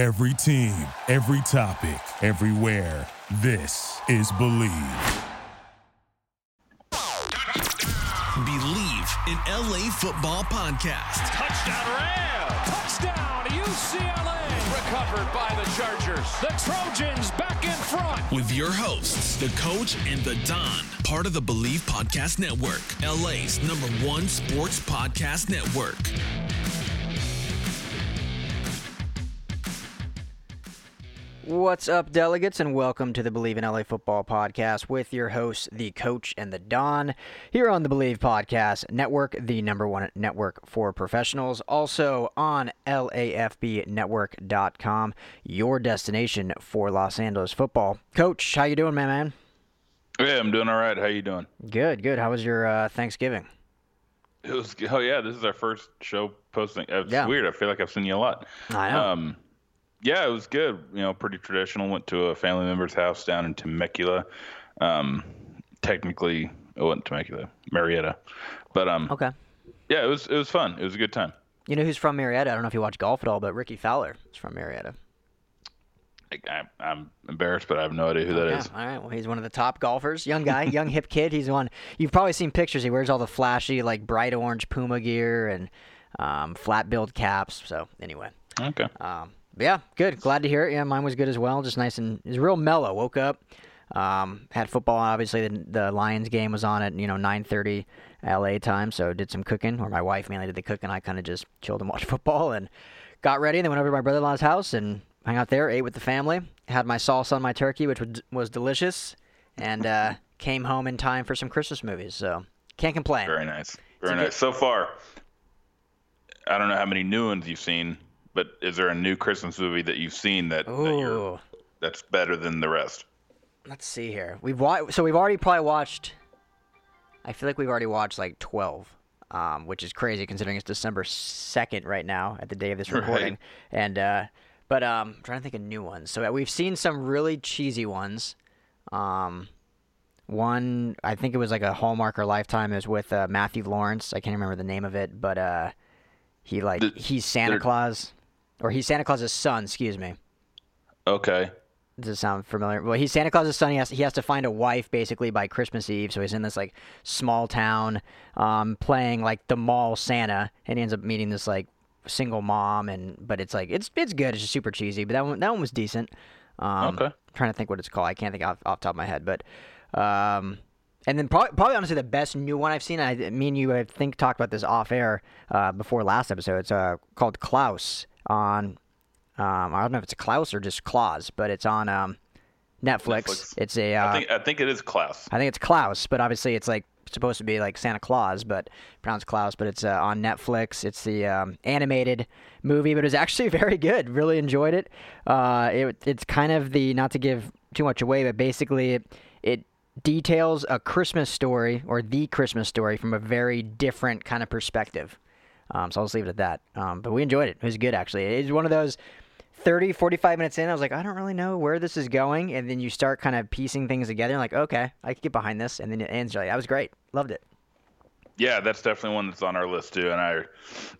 Every team, every topic, everywhere. This is Believe. Believe in LA Football Podcast. Touchdown Ram! Touchdown UCLA! Recovered by the Chargers. The Trojans back in front. With your hosts, the coach and the Don, part of the Believe Podcast Network, LA's number one sports podcast network. What's up, delegates, and welcome to the Believe in LA Football podcast with your hosts, the coach and the Don, here on the Believe Podcast Network, the number one network for professionals. Also on LAFBnetwork.com, your destination for Los Angeles football. Coach, how you doing, my man? Yeah, I'm doing all right. How you doing? Good, good. How was your uh, Thanksgiving? It was. Oh yeah, this is our first show posting. It's Yeah. weird. I feel like I've seen you a lot. I know. Um, yeah, it was good. You know, pretty traditional. Went to a family member's house down in Temecula. Um, technically, it wasn't Temecula, Murrieta, but um, okay. yeah, it was it was fun. It was a good time. You know who's from Murrieta? I don't know if you watch golf at all, but Rickie Fowler is from Murrieta. I, I'm embarrassed, but I have no idea who that Yeah, is. all right. Well, he's one of the top golfers. Young guy, young hip kid. He's one. You've probably seen pictures. He wears all the flashy, like bright orange Puma gear and um, flat build caps. So anyway, Okay. um, yeah, good. Glad to hear it. Yeah, mine was good as well. Just nice and it was real mellow. Woke up, um, had football. Obviously, the, the Lions game was on at you know 9:30 LA time. So did some cooking, or my wife mainly did the cooking. I kind of just chilled and watched football and got ready. And then went over to my brother-in-law's house and hung out there. Ate with the family. Had my sauce on my turkey, which was, was delicious, and uh, came home in time for some Christmas movies. So can't complain. Very nice. Very a good- nice. So far, I don't know how many new ones you've seen, but is there a new Christmas movie that you've seen that, that you're, that's better than the rest? Let's see here. We've watched. So we've already probably watched. I feel like we've already watched like twelve, um, which is crazy considering it's December second right now at the day of this Right. recording. And uh, but um, I'm trying to think of new ones. So uh, we've seen some really cheesy ones. Um, one I think it was like a Hallmark or Lifetime. It was with uh, Matthew Lawrence. I can't remember the name of it, but uh, he like The- he's Santa Claus, or he's Santa Claus's son. Excuse me. Okay. Does it sound familiar? Well, he's Santa Claus's son. He has he has to find a wife basically by Christmas Eve. So he's in this like small town, um, playing like the mall Santa, and he ends up meeting this like single mom. And but it's like it's it's good. It's just super cheesy. But that one that one was decent. Um, Okay. I'm trying to think what it's called. I can't think off off the top of my head. But um, and then probably, probably honestly the best new one I've seen. I me and you I think talked about this off air uh, before last episode. It's uh, called Klaus on um, I don't know if it's a Klaus or just Claus, but it's on um, Netflix. Netflix. It's a uh, I think I think it is Klaus. I think it's Klaus, but obviously it's like supposed to be like Santa Claus, but pronounced Klaus. But it's uh, on Netflix. It's the um, animated movie, but it was actually very good. Really enjoyed it. Uh, it it's kind of the not to give too much away, but basically it, it details a Christmas story or the Christmas story from a very different kind of perspective. Um, so I'll just leave it at that. Um, but we enjoyed it. It was good actually. It's one of those 30, 45 minutes in, I was like, I don't really know where this is going. And then you start kind of piecing things together. And like, okay, I can get behind this. And then it ends. Like, that was great. Loved it. Yeah, that's definitely one that's on our list too. And I,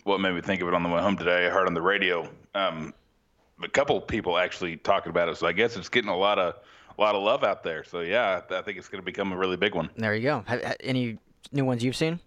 what made me think of it on the way home today, I heard on the radio, um, a couple people actually talking about it. So I guess it's getting a lot of, a lot of love out there. So yeah, I think it's going to become a really big one. There you go. Have, any new ones you've seen?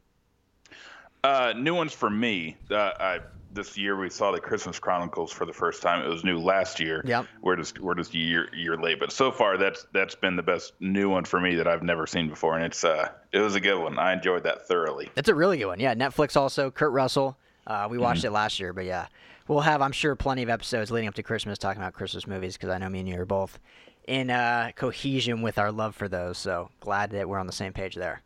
Uh, new ones for me. Uh, I, this year we saw the Christmas Chronicles for the first time. It was new last year. Yep. We're just we're just a year year late, but so far that's that's been the best new one for me that I've never seen before, and it's uh it was a good one. I enjoyed that thoroughly. That's a really good one. Yeah, Netflix also. Kurt Russell. Uh, we watched it last year, but yeah, we'll have I'm sure plenty of episodes leading up to Christmas talking about Christmas movies because I know me and you are both in uh, cohesion with our love for those. So glad that we're on the same page there.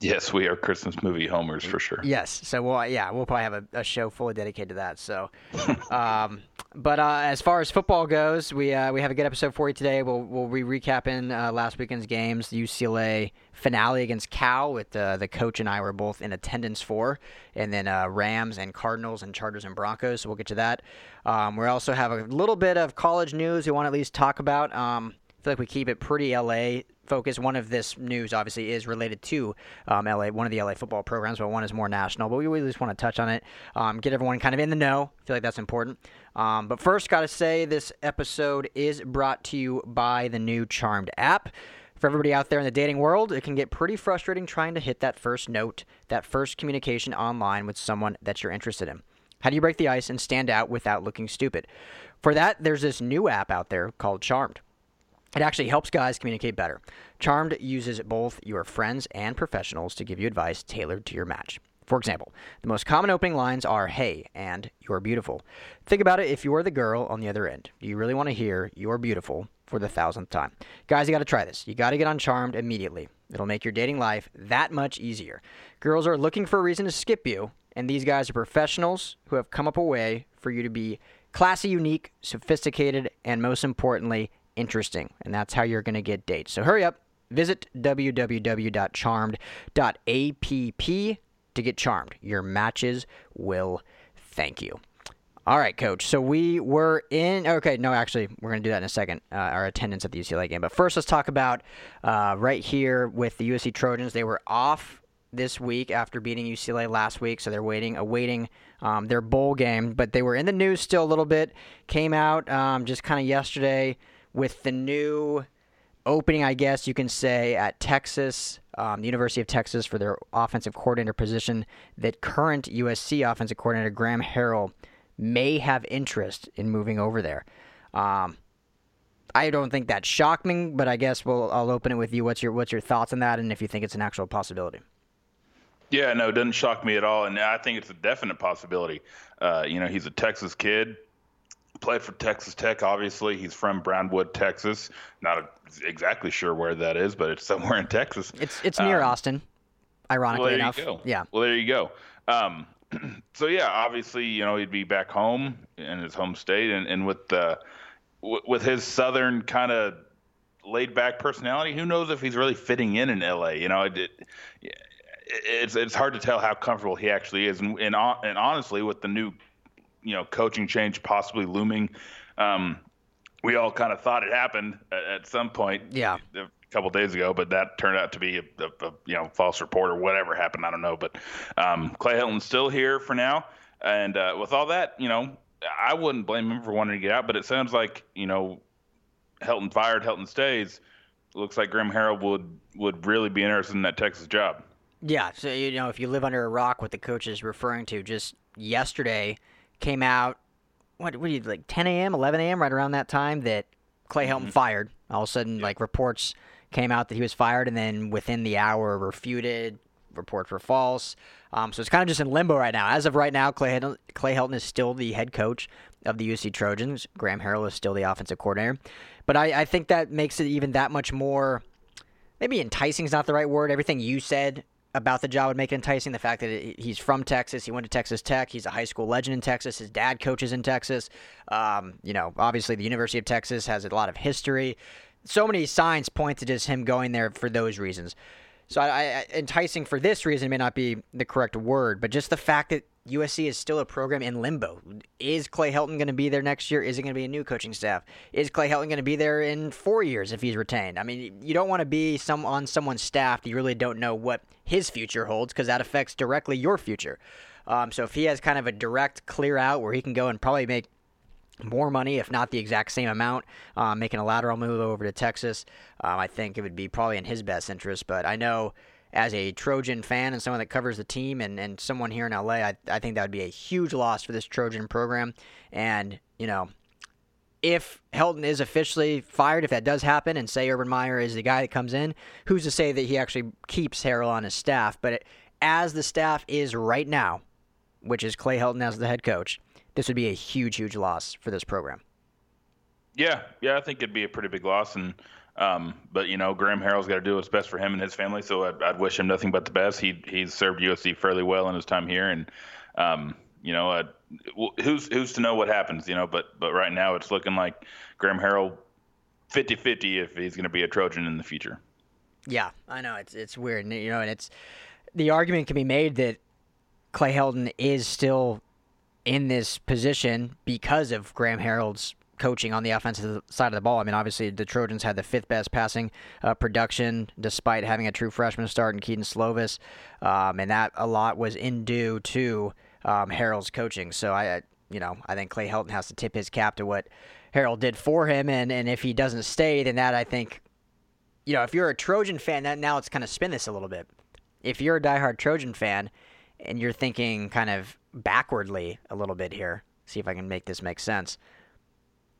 Yes, we are Christmas movie homers for sure. Yes. So we'll yeah we'll probably have a, a show fully dedicated to that. So, um, but uh, as far as football goes, we uh, we have a good episode for you today. We'll we'll be recapping uh, last weekend's games, the UCLA finale against Cal, with uh, the coach and I were both in attendance for, and then uh, Rams and Cardinals and Chargers and Broncos. So we'll get to that. Um, we also have a little bit of college news we want to at least talk about. Um, feel like we keep it pretty LA focused. One of this news obviously is related to um, LA, one of the LA football programs, but one is more national. But we really just want to touch on it, um, get everyone kind of in the know. I feel like that's important. Um, but first, got to say this episode is brought to you by the new Charmed app. For everybody out there in the dating world, it can get pretty frustrating trying to hit that first note, that first communication online with someone that you're interested in. How do you break the ice and stand out without looking stupid? For that, there's this new app out there called Charmed. It actually helps guys communicate better. Charmed uses both your friends and professionals to give you advice tailored to your match. For example, the most common opening lines are Hey and You're beautiful. Think about it if you're the girl on the other end. Do you really want to hear You're beautiful for the thousandth time? Guys, you got to try this. You got to get on Charmed immediately. It'll make your dating life that much easier. Girls are looking for a reason to skip you, and these guys are professionals who have come up a way for you to be classy, unique, sophisticated, and most importantly, interesting. And that's how you're going to get dates. So hurry up. Visit www.charmed.app to get charmed. Your matches will thank you. All right, coach. So we were in. Okay, no, actually, we're going to do that in a second. Uh, our attendance at the UCLA game. But first, let's talk about uh, right here with the USC Trojans. They were off this week after beating UCLA last week, so they're waiting, awaiting um, their bowl game. But they were in the news still a little bit. Came out um, just kind of yesterday with the new opening, I guess you can say, at Texas, um, the University of Texas, for their offensive coordinator position. That current USC offensive coordinator Graham Harrell may have interest in moving over there. Um, I don't think that's shocking, but I guess we'll I'll open it with you. What's your what's your thoughts on that, and if you think it's an actual possibility? Yeah, no, it doesn't shock me at all, and I think it's a definite possibility. Uh, you know, he's a Texas kid, played for Texas Tech. Obviously, he's from Brownwood, Texas. Not exactly sure where that is, but it's somewhere in Texas. It's it's near um, Austin, ironically well, there enough. You go. Yeah. Well, there you go. Um, so yeah, obviously, you know, he'd be back home in his home state, and and with the w- with his southern kind of laid back personality, who knows if he's really fitting in in LA? You know, it, it it's it's hard to tell how comfortable he actually is, and and, and honestly, with the new, you know, coaching change possibly looming, um, we all kind of thought it happened at, at some point. Yeah. A couple days ago, but that turned out to be a, a, a, you know false report or whatever happened. I don't know, but um, Clay Helton's still here for now, and uh, with all that, you know, I wouldn't blame him for wanting to get out, but it sounds like you know, Helton fired, Helton stays. Looks like Graham Harrell would would really be interested in that Texas job. Yeah, so you know, if you live under a rock, what the coach is referring to, just yesterday came out. What what you like? 10 a.m., 11 a.m., right around that time that Clay Helton mm-hmm. fired. All of a sudden, like reports came out that he was fired, and then within the hour, refuted. Reports were false. Um, so it's kind of just in limbo right now. As of right now, Clay Helton, Clay Helton is still the head coach of the UC Trojans. Graham Harrell is still the offensive coordinator. But I, I think that makes it even that much more. Maybe enticing is not the right word. Everything you said about the job would make it enticing. The fact that he's from Texas, he went to Texas Tech, he's a high school legend in Texas. His dad coaches in Texas. Um, you know, obviously the University of Texas has a lot of history. So many signs point to just him going there for those reasons. So I, I, enticing for this reason may not be the correct word, but just the fact that USC is still a program in limbo. Is Clay Helton going to be there next year? Is it going to be a new coaching staff? Is Clay Helton going to be there in four years if he's retained? I mean, you don't want to be some on someone's staff that you really don't know what his future holds because that affects directly your future. Um, so if he has kind of a direct clear out where he can go and probably make more money, if not the exact same amount, um, making a lateral move over to Texas, um, I think it would be probably in his best interest. But I know as a Trojan fan and someone that covers the team and, and someone here in LA, I, I think that would be a huge loss for this Trojan program. And, you know, if Helton is officially fired, if that does happen, and say Urban Meyer is the guy that comes in, who's to say that he actually keeps Harrell on his staff? But it, as the staff is right now, which is Clay Helton as the head coach, this would be a huge, huge loss for this program. Yeah, yeah, I think it'd be a pretty big loss, and um, but you know, Graham Harrell's got to do what's best for him and his family. So I'd, I'd, wish him nothing but the best. He he's served USC fairly well in his time here, and um, you know, uh, who's who's to know what happens? You know, but but right now it's looking like Graham Harrell 50-50 if he's going to be a Trojan in the future. Yeah, I know it's it's weird, you know, and it's the argument can be made that Clay Helton is still in this position because of Graham Harrell's coaching on the offensive side of the ball. I mean, obviously the Trojans had the fifth best passing uh, production despite having a true freshman start in Kedon Slovis, um, and that a lot was in due to um, Harrell's coaching. So I, you know, I think Clay Helton has to tip his cap to what Harrell did for him, and and if he doesn't stay, then that I think, you know, if you're a Trojan fan, that now let's kind of spin this a little bit. If you're a diehard Trojan fan, and you're thinking kind of backwardly a little bit here, see if I can make this make sense.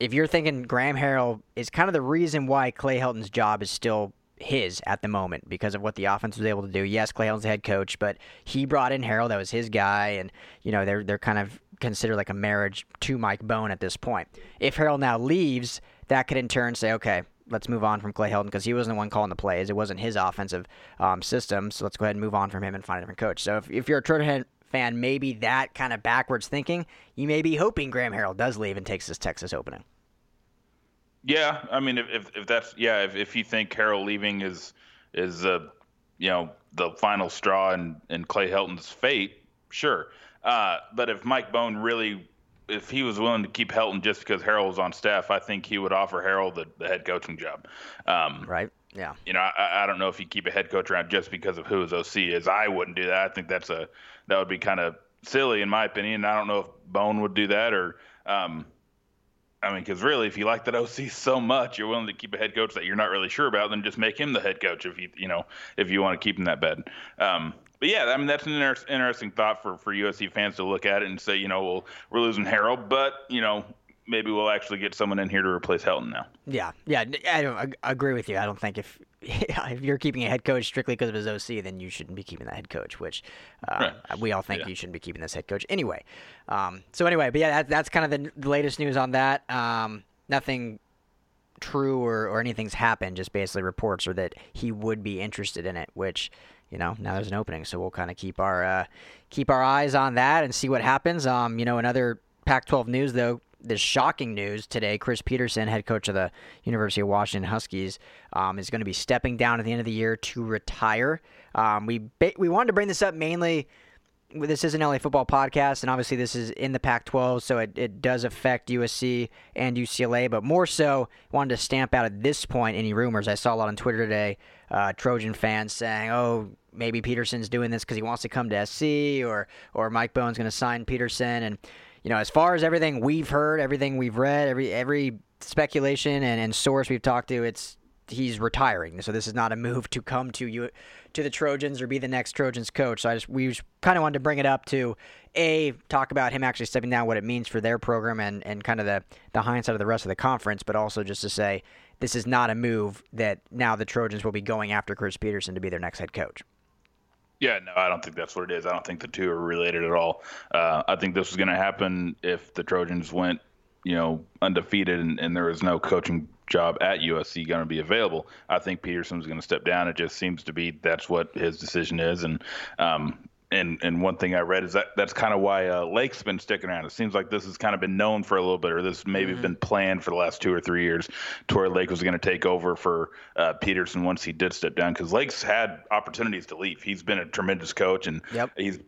If you're thinking Graham Harrell is kind of the reason why Clay Helton's job is still his at the moment because of what the offense was able to do. Yes, Clay Helton's the head coach, but he brought in Harrell. That was his guy, and you know they're they're kind of considered like a marriage to Mike Bohn at this point. If Harrell now leaves, that could in turn say, okay, let's move on from Clay Helton because he wasn't the one calling the plays. It wasn't his offensive um, system. So let's go ahead and move on from him and find a different coach. So if, if you're a Trojan fan, maybe that kind of backwards thinking, you may be hoping Graham Harrell does leave and takes this Texas opening. Yeah, I mean, if if, if that's yeah, if, if you think Harrell leaving is is uh, you know the final straw in, in Clay Helton's fate, sure. Uh, but if Mike Bohn really if he was willing to keep Helton just because Harrell was on staff, I think he would offer Harrell the, the head coaching job. Um, right. Yeah. You know, I, I don't know if you keep a head coach around just because of who his OC is. I wouldn't do that. I think that's a that would be kind of silly in my opinion. I don't know if Bohn would do that or. Um, I mean, because really, if you like that OC so much, you're willing to keep a head coach that you're not really sure about, then just make him the head coach if you, you know, if you want to keep him that bed. Um, but yeah, I mean that's an inter- interesting thought for for USC fans to look at it and say, you know, well, we're losing Harrell, but you know, maybe we'll actually get someone in here to replace Helton now. Yeah, yeah, I don't I agree with you. I don't think if if you're keeping a head coach strictly because of his OC, then you shouldn't be keeping that head coach. Which uh, right. we all think yeah. you shouldn't be keeping this head coach anyway. Um, so anyway, but yeah, that, that's kind of the, the, latest news on that. Um, nothing true or, or anything's happened. Just basically reports are that he would be interested in it, which you know now there's an opening, so we'll kind of keep our uh, keep our eyes on that and see what happens. Um, you know, another Pac-12 news though. This shocking news today: Chris Petersen, head coach of the University of Washington Huskies, um, is going to be stepping down at the end of the year to retire. Um, we ba- we wanted to bring this up mainly this is an LA football podcast, and obviously this is in the Pac 12, so it, it does affect USC and UCLA, but more so, wanted to stamp out at this point any rumors. I saw a lot on Twitter today, uh, Trojan fans saying, oh, maybe Petersen's doing this because he wants to come to SC, or, or Mike Bohn's going to sign Petersen." And, you know, as far as everything we've heard, everything we've read, every, every speculation and, and source we've talked to, it's he's retiring. So this is not a move to come to you to the Trojans or be the next Trojans coach. So I just we kind of wanted to bring it up to a talk about him actually stepping down, what it means for their program, and and kind of the the hindsight of the rest of the conference, but also just to say this is not a move that now the Trojans will be going after Chris Petersen to be their next head coach. Yeah, no, I don't think that's what it is. I don't think the two are related at all. Uh, I think this was going to happen if the Trojans went, you know, undefeated and, and there was no coaching job at USC going to be available. I think Petersen's going to step down. It just seems to be that's what his decision is, and um, and and one thing I read is that that's kind of why uh, Lake's been sticking around. It seems like this has kind of been known for a little bit, or this maybe mm-hmm. been planned for the last two or three years, to where Lake was going to take over for uh, Petersen once he did step down, because Lake's had opportunities to leave. He's been a tremendous coach, and yep. he's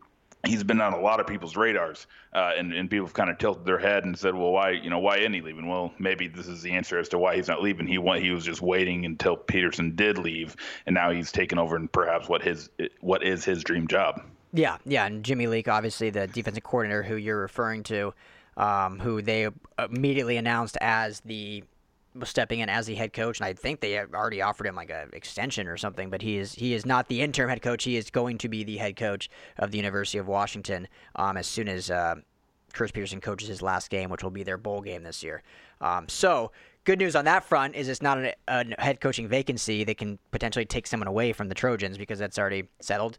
he's been on a lot of people's radars, uh, and and people have kind of tilted their head and said, well, why you know why isn't he leaving? Well, maybe this is the answer as to why he's not leaving. He went, he was just waiting until Petersen did leave, and now he's taken over and perhaps what his what is his dream job. Yeah, yeah, and Jimmy Lake, obviously the defensive coordinator who you're referring to, um, who they immediately announced as the stepping in as the head coach, and I think they already offered him like an extension or something. But he is he is not the interim head coach. He is going to be the head coach of the University of Washington um, as soon as uh, Chris Petersen coaches his last game, which will be their bowl game this year. Um, so good news on that front is it's not a, a head coaching vacancy. They can potentially take someone away from the Trojans because that's already settled.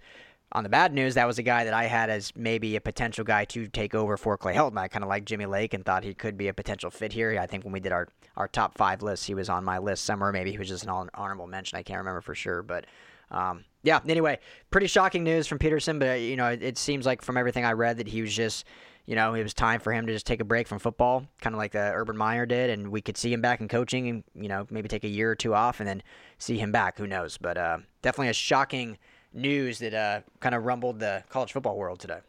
On the bad news, that was a guy that I had as maybe a potential guy to take over for Clay Helton. I kind of like Jimmy Lake and thought he could be a potential fit here. I think when we did our, our top five lists, he was on my list somewhere. Maybe he was just an honorable mention. I can't remember for sure. But um, yeah, anyway, pretty shocking news from Petersen, But, you know, it, it seems like from everything I read that he was just you know, it was time for him to just take a break from football, kind of like the Urban Meyer did, and we could see him back in coaching, and you know, maybe take a year or two off, and then see him back. Who knows? But uh, definitely a shocking news that uh, kind of rumbled the college football world today.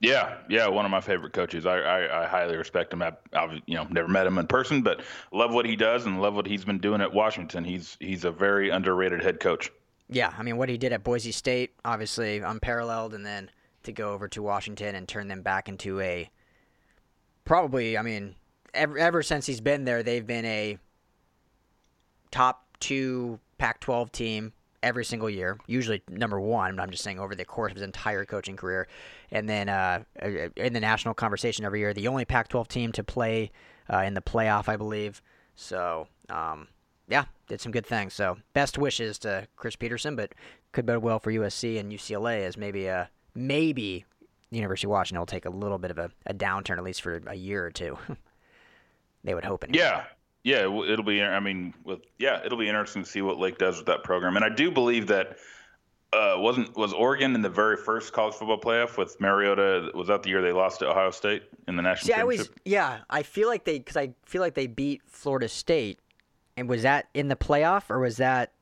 Yeah, yeah, one of my favorite coaches. I, I, I highly respect him. I've, I've, you know never met him in person, but love what he does and love what he's been doing at Washington. He's he's a very underrated head coach. Yeah, I mean what he did at Boise State, obviously unparalleled, and then to go over to Washington and turn them back into a probably, I mean, ever ever since he's been there, they've been a top two Pac-12 team every single year, usually number one. I'm just saying over the course of his entire coaching career, and then uh, in the national conversation every year, the only Pac-12 team to play uh, in the playoff, I believe. So, um, yeah, did some good things. So, best wishes to Chris Petersen, but could bode well for USC and UCLA as maybe a uh, maybe the University of Washington will take a little bit of a, a downturn at least for a year or two. they would hope. Anyway. Yeah, yeah, it'll be. I mean, with yeah, it'll be interesting to see what Lake does with that program. And I do believe that uh, wasn't was Oregon in the very first college football playoff with Mariota? Was that the year they lost to Ohio State in the national See, championship? I always, yeah, I feel like they because I feel like they beat Florida State, and was that in the playoff or was that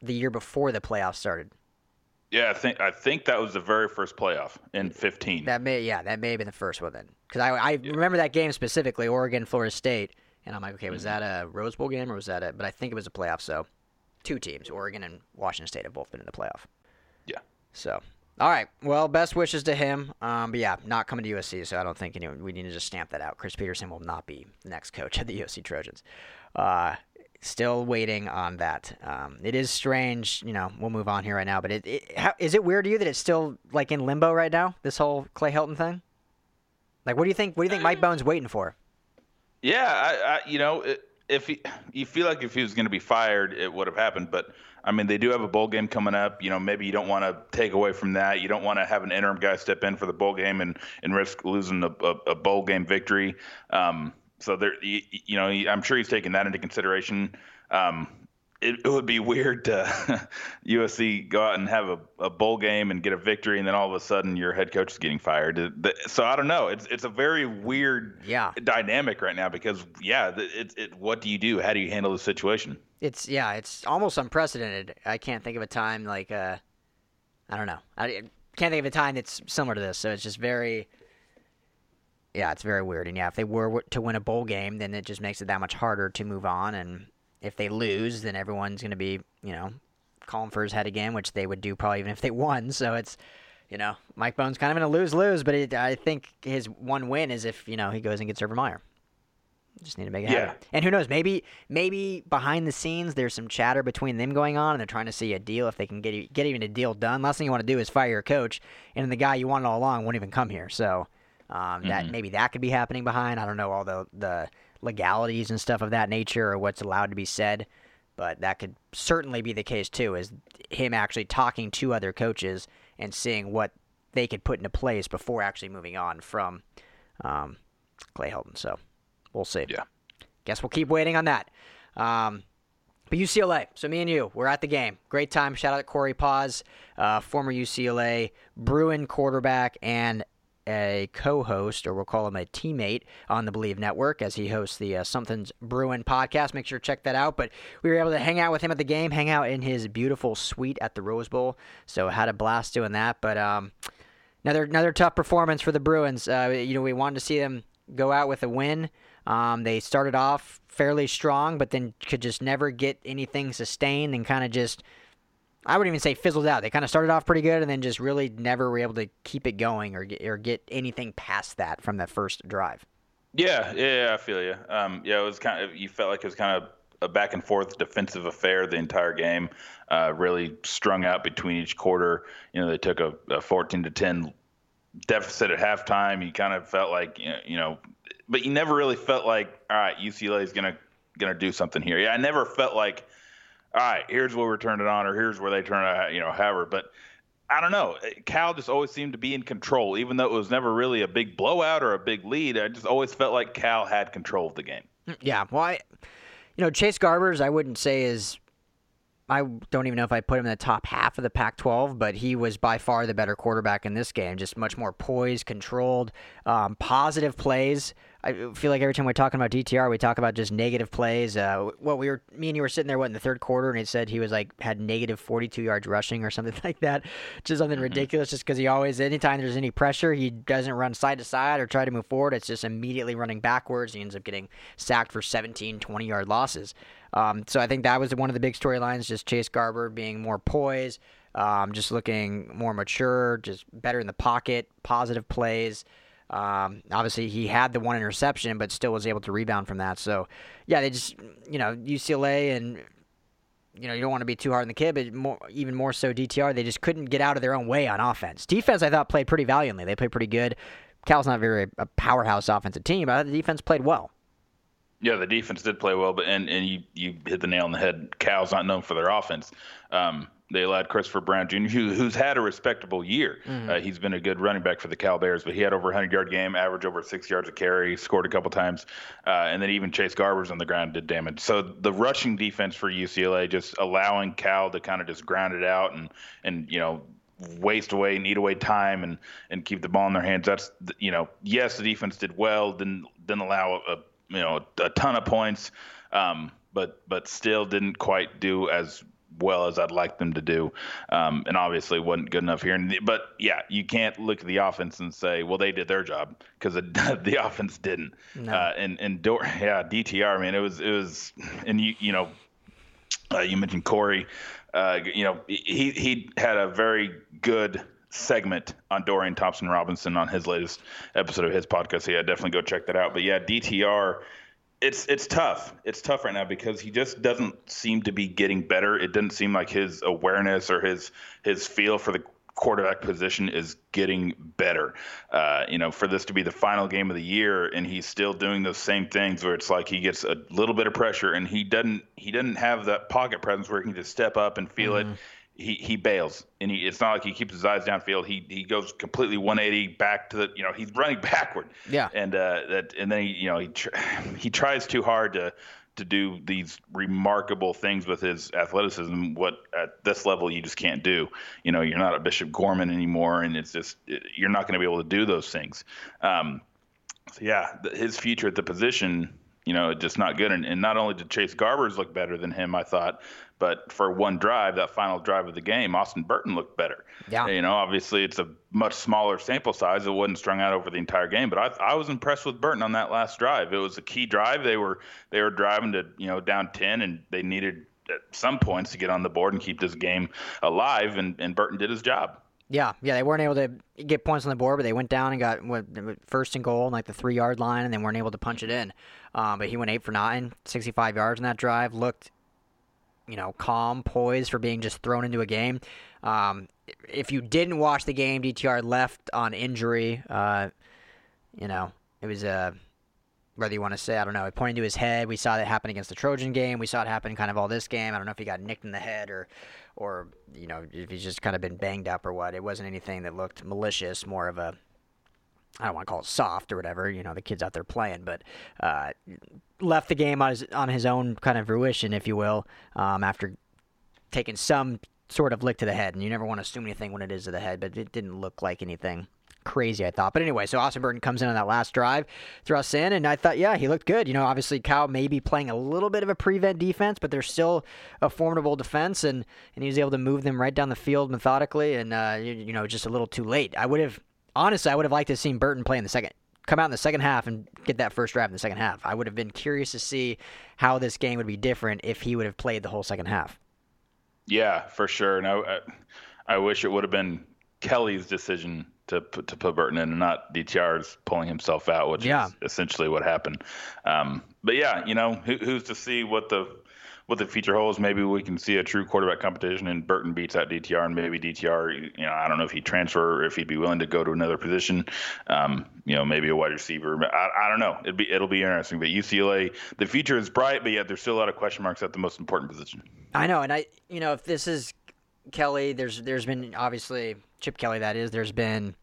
the year before the playoff started? Yeah, I think I think that was the very first playoff in 15. That may yeah, that may have been the first one then, because I I yeah. remember that game specifically, Oregon Florida State, and I'm like, okay, was mm-hmm. that a Rose Bowl game or was that a? But I think it was a playoff. So, two teams, Oregon and Washington State, have both been in the playoff. Yeah. So, all right. Well, best wishes to him. Um, but yeah, not coming to USC, so I don't think anyone, we need to just stamp that out. Chris Petersen will not be the next coach of the USC Trojans. Uh, still waiting on that. Um, it is strange, you know. We'll move on here right now, but it, it how, is it weird to you that it's still like in limbo right now? This whole Clay Helton thing. Like, what do you think? What do you think Mike Bohn's waiting for? Yeah, I, I you know, if he, you feel like if he was going to be fired, it would have happened. But I mean, they do have a bowl game coming up. You know, maybe you don't want to take away from that. You don't want to have an interim guy step in for the bowl game and and risk losing a, a, a bowl game victory. Um, so there, you, you, know, I'm sure he's taking that into consideration. Um, it, it, would be weird to USC go out and have a, a, bowl game and get a victory, and then all of a sudden your head coach is getting fired. So I don't know. It's it's a very weird yeah. dynamic right now because yeah, it, it what do you do? How do you handle the situation? It's yeah, it's almost unprecedented. I can't think of a time like uh, I don't know. I can't think of a time that's similar to this. So it's just very yeah, it's very weird. And yeah, if they were to win a bowl game, then it just makes it that much harder to move on. And if they lose, then everyone's going to be, you know, calling for his head again, which they would do probably even if they won. So it's, you know, Mike Bohn's kind of in a lose lose, but it, I think his one win is if, you know, he goes and gets Urban Meyer. Just need to make it yeah. happen. And who knows? Maybe maybe behind the scenes there's some chatter between them going on, and they're trying to see a deal if they can get get even a deal done. Last thing you want to do is fire your coach, and the guy you wanted all along won't even come here. So um, mm-hmm. That maybe that could be happening behind. I don't know all the the legalities and stuff of that nature or what's allowed to be said, but that could certainly be the case too. Is him actually talking to other coaches and seeing what they could put into place before actually moving on from um, Clay Helton. So we'll see. Yeah. Guess we'll keep waiting on that. Um, but UCLA, so me and you, we're at the game. Great time. Shout out to Cory Paus, uh, former UCLA Bruin quarterback and a co-host, or we'll call him a teammate, on the Believe Network as he hosts the uh, Something's Bruin podcast. Make sure to check that out. But we were able to hang out with him at the game, hang out in his beautiful suite at the Rose Bowl. So had a blast doing that. But um, another another tough performance for the Bruins. Uh, you know, we wanted to see them go out with a win. Um, they started off fairly strong, but then could just never get anything sustained and kind of just I wouldn't even say fizzled out. They kind of started off pretty good and then just really never were able to keep it going or get, or get anything past that from that first drive. Yeah, yeah, I feel you. Um, yeah, it was kind of you felt like it was kind of a back and forth defensive affair the entire game. Uh, really strung out between each quarter. You know, they took a, a 14 to 10 deficit at halftime. You kind of felt like you know, but you never really felt like all right, UCLA is gonna gonna do something here. Yeah, I never felt like all right, here's where we're turning it on, or here's where they turn it, you know, however. But I don't know. Cal just always seemed to be in control, even though it was never really a big blowout or a big lead. I just always felt like Cal had control of the game. Yeah, well, I, you know, Chase Garbers, I wouldn't say is. I don't even know if I put him in the top half of the Pac-12, but he was by far the better quarterback in this game. Just much more poised, controlled, um, positive plays. I feel like every time we're talking about DTR, we talk about just negative plays. Uh, what we were, me and you were sitting there, what in the third quarter, and he said he was like had negative 42 yards rushing or something like that, just something mm-hmm. ridiculous. Just because he always, anytime there's any pressure, he doesn't run side to side or try to move forward. It's just immediately running backwards. He ends up getting sacked for 17, 20 yard losses. Um, so I think that was one of the big storylines, just Chase Garbers being more poised, um, just looking more mature, just better in the pocket, positive plays. Um, obviously, he had the one interception, but still was able to rebound from that. So, yeah, they just, you know, UCLA and, you know, you don't want to be too hard on the kid, but more, even more so DTR, they just couldn't get out of their own way on offense. Defense, I thought, played pretty valiantly. They played pretty good. Cal's not very a powerhouse offensive team, but the defense played well. Yeah, the defense did play well, but and, and you, you hit the nail on the head. Cal's not known for their offense. Um, they allowed Christopher Brown Jr., who, who's had a respectable year. Mm-hmm. Uh, he's been a good running back for the Cal Bears, but he had over 100 yard game, average over six yards a carry, scored a couple times, uh, and then even Chase Garbers on the ground did damage. So the rushing defense for UCLA just allowing Cal to kind of just ground it out and and you know waste away, and eat away time, and and keep the ball in their hands. That's you know, yes, the defense did well, didn't didn't allow a you know a ton of points, um, but but still didn't quite do as well as I'd like them to do, um, and obviously wasn't good enough here. But yeah, you can't look at the offense and say, well, they did their job because the offense didn't. No. Uh, and and Dor- yeah, DTR, man, it was it was, and you you know, uh, you mentioned Cory, uh, you know, he he had a very good segment on Dorian Thompson Robinson on his latest episode of his podcast. So yeah, definitely go check that out. But yeah, DTR it's it's tough. It's tough right now because he just doesn't seem to be getting better. It doesn't seem like his awareness or his his feel for the quarterback position is getting better. Uh, you know, for this to be the final game of the year and he's still doing those same things where it's like he gets a little bit of pressure and he doesn't he doesn't have that pocket presence where he can just step up and feel mm-hmm. it he he bails and he it's not like he keeps his eyes downfield. He he goes completely 180 back to the you know he's running backward. Yeah. And uh, that and then he you know he tr- he tries too hard to to do these remarkable things with his athleticism. What at this level you just can't do. You know you're not a Bishop Gorman anymore, and it's just you're not going to be able to do those things. Um, so yeah, his future at the position you know, just not good. And, and not only did Chase Garbers look better than him, I thought, but for one drive, that final drive of the game, Austin Burton looked better. Yeah. You know, obviously it's a much smaller sample size. It wasn't strung out over the entire game, but I, I was impressed with Burton on that last drive. It was a key drive. They were they were driving to you know down ten, and they needed at some points to get on the board and keep this game alive. And, and Burton did his job. Yeah, yeah, they weren't able to get points on the board, but they went down and got what, first and goal, like the three yard line, and they weren't able to punch it in. Um, but he went eight for nine, 65 yards in that drive. Looked, you know, calm, poised for being just thrown into a game. Um, if you didn't watch the game, DTR left on injury. Uh, you know, it was a. Uh, whether you want to say, I don't know, It pointed to his head. We saw that happen against the Trojan game. We saw it happen kind of all this game. I don't know if he got nicked in the head or or you know if he's just kind of been banged up or what. It wasn't anything that looked malicious. More of a I don't want to call it soft or whatever. You know, the kid's out there playing, but uh, left the game on his on his own kind of fruition, if you will, um, after taking some sort of lick to the head. And you never want to assume anything when it is to the head, but it didn't look like anything crazy, I thought. But anyway, so Austin Burton comes in on that last drive, thrusts in, and I thought, yeah, he looked good. You know, obviously Cal may be playing a little bit of a prevent defense, but they're still a formidable defense, and, and he was able to move them right down the field methodically, and, uh, you, you know, just a little too late. I would have, honestly, I would have liked to have seen Burton play in the second. Come out in the second half and get that first drive in the second half. I would have been curious to see how this game would be different if he would have played the whole second half. Yeah, for sure. And I, I wish it would have been Kelly's decision to put, to put Burton in and not DTR's pulling himself out, which yeah. is essentially what happened. Um, but yeah, you know, who, who's to see what the what the future holds? Maybe we can see a true quarterback competition, and Burton beats out DTR, and maybe DTR, you know, I don't know if he'd transfer or if he'd be willing to go to another position. Um, you know, maybe a wide receiver. I, I don't know. It'd be it'll be interesting. But UCLA, the future is bright, but yet there's still a lot of question marks at the most important position. I know, and I, you know, if this is Kelly, there's there's been obviously Chip Kelly, that is. There's been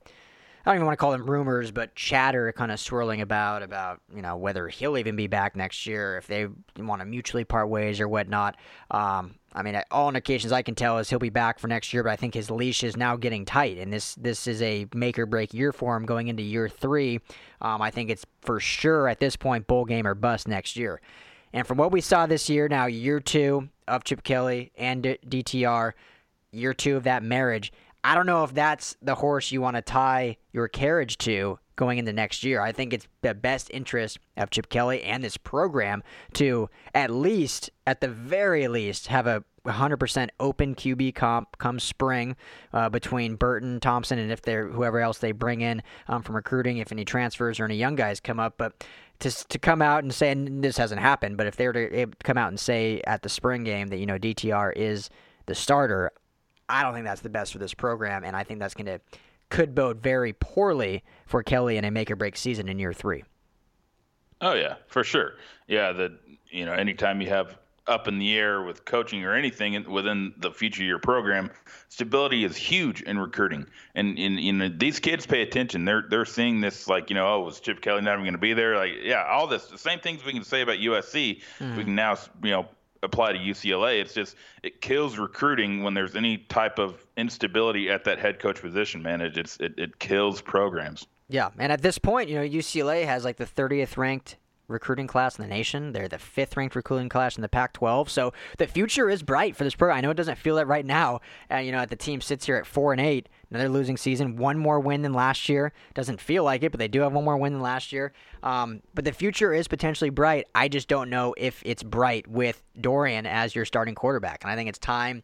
I don't even want to call them rumors, but chatter kind of swirling about about you know whether he'll even be back next year, if they want to mutually part ways or whatnot. Um, I mean, all indications I can tell is he'll be back for next year, but I think his leash is now getting tight, and this this is a make or break year for him going into year three. Um, I think it's for sure at this point bowl game or bust next year. And from what we saw this year, now year two of Chip Kelly and D- DTR, year two of that marriage, I don't know if that's the horse you want to tie your carriage to going into next year. I think it's the best interest of Chip Kelly and this program to at least, at the very least, have a 100% open QB comp come spring uh, between Burton, Thompson, and if they're whoever else they bring in um, from recruiting, if any transfers or any young guys come up. But to to come out and say, and this hasn't happened, but if they were to come out and say at the spring game that you know DTR is the starter, I don't think that's the best for this program, and I think that's going to could bode very poorly for Kelly in a make or break season in year three. Oh yeah, for sure. Yeah, the you know anytime you have up in the air with coaching or anything within the future of your program, stability is huge in recruiting. And in you know these kids pay attention. They're they're seeing this like you know oh was Chip Kelly not even going to be there? Like yeah, all this the same things we can say about USC. Mm. We can now you know apply to UCLA. It's just it kills recruiting when there's any type of instability at that head coach position. Man, it it, it kills programs. Yeah, and at this point, you know UCLA has like the 30th ranked recruiting class in the nation. They're the fifth ranked recruiting class in the Pac 12. So the future is bright for this program. I know it doesn't feel it right now. Uh, you know, the team sits here at 4 and 8, another losing season, one more win than last year. Doesn't feel like it, but they do have one more win than last year. Um, but the future is potentially bright. I just don't know if it's bright with Dorian as your starting quarterback. And I think it's time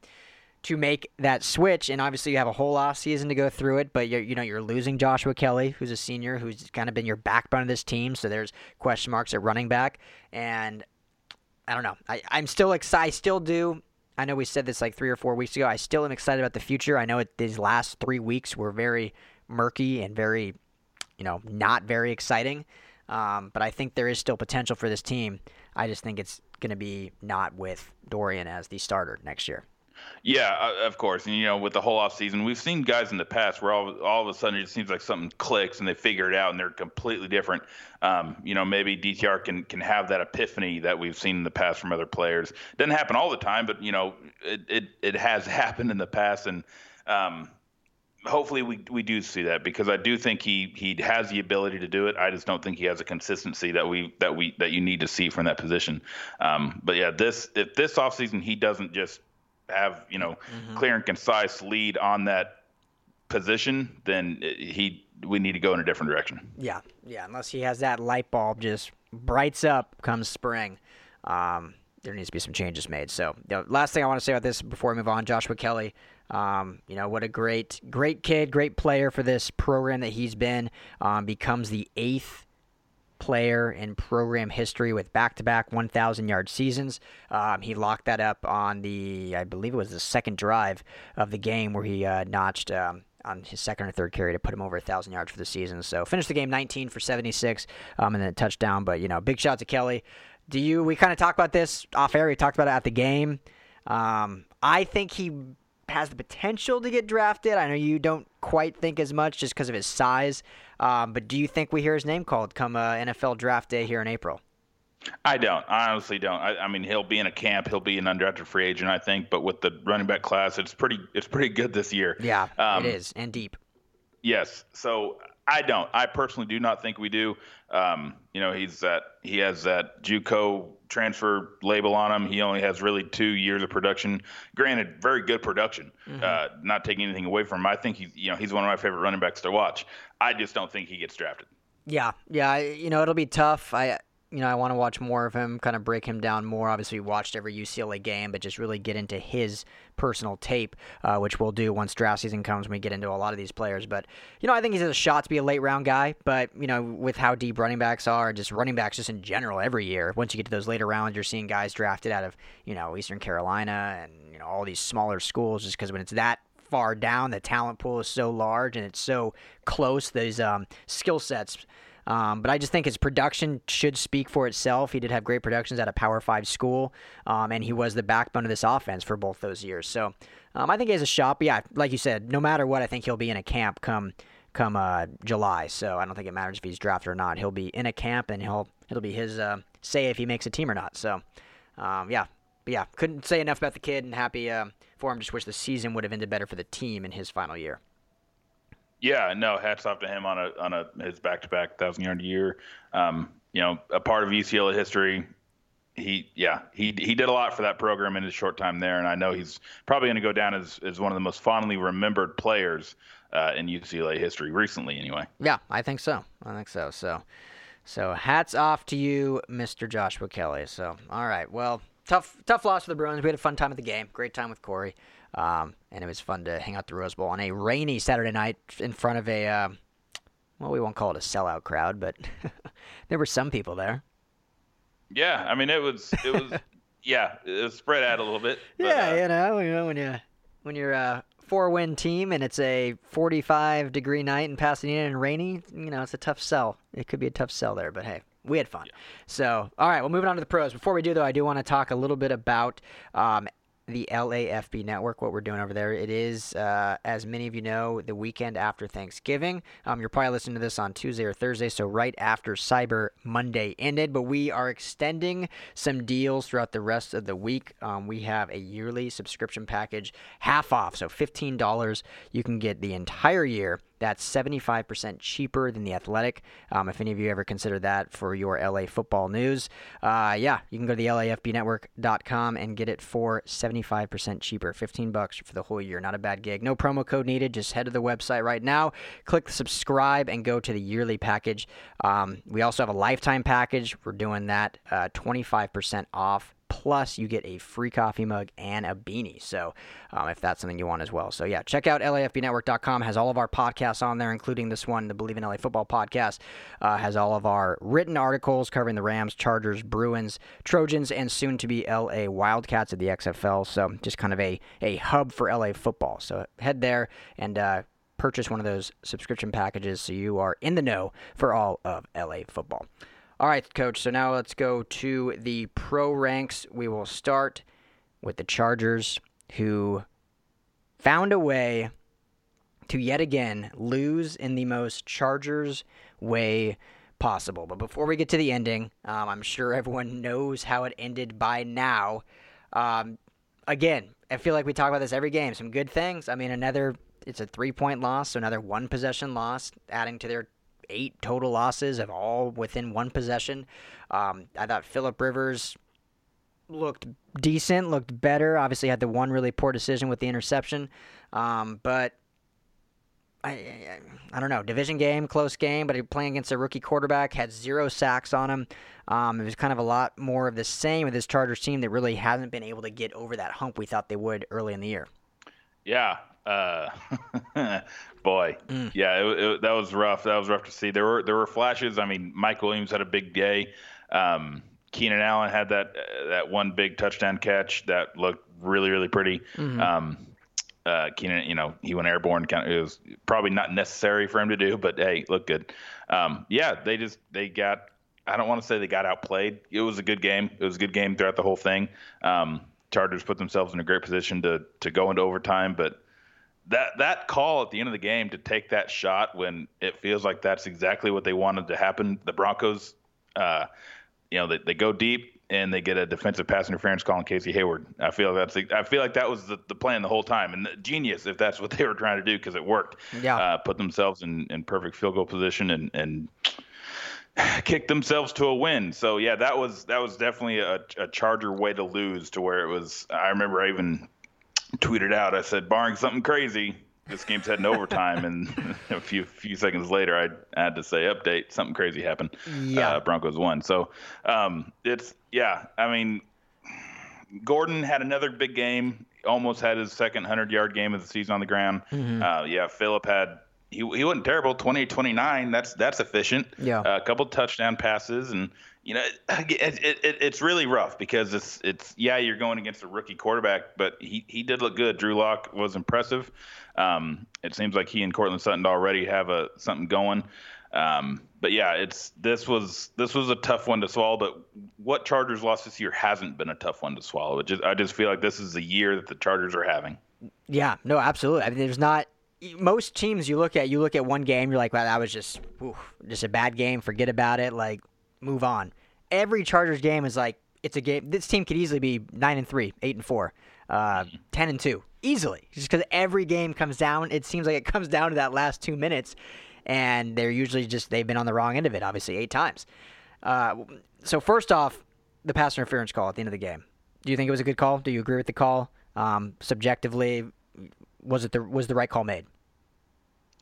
to make that switch. And obviously, you have a whole off season to go through it. But you know, you're losing Joshua Kelly, who's a senior, who's kind of been your backbone of this team. So there's question marks at running back. And I don't know. I, I'm still excited. I still do. I know we said this like three or four weeks ago. I still am excited about the future. I know it, these last three weeks were very murky and very, you know, not very exciting. Um, but I think there is still potential for this team. I just think it's going to be not with Dorian as the starter next year. Yeah, uh, of course. And you know, with the whole off season, we've seen guys in the past where all all of a sudden it just seems like something clicks and they figure it out and they're completely different. Um, you know, maybe DTR can can have that epiphany that we've seen in the past from other players. Doesn't happen all the time, but you know, it it, it has happened in the past and. Um, hopefully we, we do see that because I do think he he has the ability to do it. I just don't think he has a consistency that we that we that you need to see from that position. Um, but yeah, this if this offseason he doesn't just have you know mm-hmm. clear and concise lead on that position, then he we need to go in a different direction. Yeah, yeah. Unless he has that light bulb just brights up comes spring, um, there needs to be some changes made. So the last thing I want to say about this before we move on, Joshua Kelly. Um, you know what a great, great kid, great player for this program that he's been. Um, becomes the eighth player in program history with back-to-back 1,000 yard seasons. Um, he locked that up on the, I believe it was the second drive of the game where he uh, notched um, on his second or third carry to put him over 1,000 yards for the season. So finished the game 19 for 76 um, and then a touchdown. But, you know, big shout to Kelly. Do you, we kind of talked about this off air. We talked about it at the game. Um, I think he has the potential to get drafted. I know you don't quite think as much just because of his size, um, but do you think we hear his name called come uh, NFL draft day here in April? I don't. I honestly don't. I, I, mean, he'll be in a camp. He'll be an undrafted free agent, I think. But with the running back class, it's pretty. It's pretty good this year. Yeah, um, it is, and deep. Yes. So I don't. I personally do not think we do. Um, you know, he's that he has that JUCO transfer label on him. He only has really two years of production. Granted, very good production. Mm-hmm. Uh, not taking anything away from him. I think he's you know he's one of my favorite running backs to watch. I just don't think he gets drafted. Yeah, yeah. You know, it'll be tough. I you know, I want to watch more of him, kind of break him down more. Obviously, we watched every UCLA game, but just really get into his personal tape, uh, which we'll do once draft season comes when we get into a lot of these players. But, you know, I think he's a shot to be a late round guy, but, you know, with how deep running backs are, just running backs just in general every year, once you get to those later rounds, you're seeing guys drafted out of, you know, Eastern Carolina and, you know, all these smaller schools just because when it's that far down, the talent pool is so large and it's so close, these um, skill sets um, but I just think his production should speak for itself. He did have great productions at a Power Five school, um, and he was the backbone of this offense for both those years. So um, I think he has a shot. But yeah, like you said, no matter what, I think he'll be in a camp come come uh, July. So I don't think it matters if he's drafted or not. He'll be in a camp, and he'll it'll be his uh, say if he makes a team or not. So um, yeah, but yeah, couldn't say enough about the kid and happy um, for him. Just wish the season would have ended better for the team in his final year. Yeah, no, hats off to him on a on a his back to back thousand yard year. Um, you know, a part of UCLA history. He, yeah, he he did a lot for that program in his short time there, and I know he's probably going to go down as as one of the most fondly remembered players uh, in UCLA history recently, anyway. Yeah, I think so. I think so. So, so hats off to you, Mr. Joshua Kelly. So, all right, well, tough tough loss for the Bruins. We had a fun time at the game. Great time with Cory. Um, and it was fun to hang out the Rose Bowl on a rainy Saturday night in front of a, uh, well, we won't call it a sellout crowd, but there were some people there. Yeah, I mean, it was, it was, yeah, it was spread out a little bit. But, yeah, uh, you know, you know, when you when you're a four win team and it's a 45 degree night in Pasadena and rainy, you know, it's a tough sell. It could be a tough sell there, but hey, we had fun. Yeah. So, all right, well, moving on to the pros. Before we do, though, I do want to talk a little bit about um, the LAFB network, what we're doing over there. It is, uh, as many of you know, the weekend after Thanksgiving. Um, you're probably listening to this on Tuesday or Thursday, so right after Cyber Monday ended. But we are extending some deals throughout the rest of the week. Um, we have a yearly subscription package half off, so $15. You can get the entire year that's 75% cheaper than The Athletic. Um, if any of you ever consider that for your LA football news, uh, yeah, you can go to the LAFBnetwork.com and get it for 75% cheaper. 15 bucks for the whole year. Not a bad gig. No promo code needed. Just head to the website right now, click subscribe, and go to the yearly package. Um, we also have a lifetime package. We're doing that uh, 25% off Plus, you get a free coffee mug and a beanie. So, um, if that's something you want as well. So, yeah, check out LAFBnetwork.com. Has all of our podcasts on there, including this one, the Bleav in LA Football podcast. Uh, has all of our written articles covering the Rams, Chargers, Bruins, Trojans, and soon to be LA Wildcats of the XFL. So, just kind of a, a hub for LA football. So, head there and uh, purchase one of those subscription packages so you are in the know for all of LA football. All right, coach. So now let's go to the pro ranks. We will start with the Chargers, who found a way to yet again lose in the most Chargers way possible. But before we get to the ending, um, I'm sure everyone knows how it ended by now. Um, again, I feel like we talk about this every game. Some good things. I mean, another it's a three point loss, so another one possession loss, adding to their eight total losses of all within one possession. Um, I thought Philip Rivers looked decent, looked better. Obviously, had the one really poor decision with the interception, um, but. I, I, I, don't know. Division game, close game, but he playing against a rookie quarterback had zero sacks on him. Um, it was kind of a lot more of the same with this Chargers team that really hasn't been able to get over that hump we thought they would early in the year. Yeah, uh, boy, mm. yeah, it, it, that was rough. That was rough to see. There were there were flashes. I mean, Mike Williams had a big day. Um, Keenan Allen had that uh, that one big touchdown catch that looked really really pretty. Mm-hmm. Um, uh, Keenan, you know, he went airborne. Kind of, it was probably not necessary for him to do, but hey, look good. Um, yeah, they just they got. I don't want to say they got outplayed. It was a good game. It was a good game throughout the whole thing. Um, Chargers put themselves in a great position to to go into overtime, but that that call at the end of the game to take that shot when it feels like that's exactly what they wanted to happen. The Broncos, uh, you know, they, they go deep and they get a defensive pass interference call on Casey Hayward. I feel that's I feel like that was the, the plan the whole time and genius if that's what they were trying to do because it worked. Yeah, uh, put themselves in, in perfect field goal position and and kick themselves to a win. So yeah, that was that was definitely a, a Charger way to lose to where it was. I remember I even tweeted out. I said, barring something crazy, this game's heading overtime. and a few few seconds later, I had to say, update, something crazy happened. Yeah, uh, Broncos won. So um, it's yeah. I mean, Gordon had another big game. Almost had his second hundred yard game of the season on the ground. Mm-hmm. Uh, yeah, Philip had he he wasn't terrible. 20 29. That's that's efficient. Yeah. Uh, a couple touchdown passes and you know, it, it, it, it's really rough because it's it's yeah, you're going against a rookie quarterback, but he, he did look good. Drew Lock was impressive. Um, it seems like he and Courtland Sutton already have a something going. Um, but yeah, it's this was this was a tough one to swallow. But what Chargers lost this year hasn't been a tough one to swallow. Just I just feel like this is the year that the Chargers are having. Yeah, no, absolutely. I mean, there's not most teams you look at. You look at one game, you're like, wow, that was just just a bad game. Forget about it. Like move on. Every Chargers game is like it's a game. This team could easily be nine and three, eight and four, uh, ten and two, easily. Just because every game comes down, it seems like it comes down to that last two minutes, and they're usually just they've been on the wrong end of it, obviously eight times. Uh, so first off, the pass interference call at the end of the game. Do you think it was a good call? Do you agree with the call? Um, subjectively, was it the was the right call made?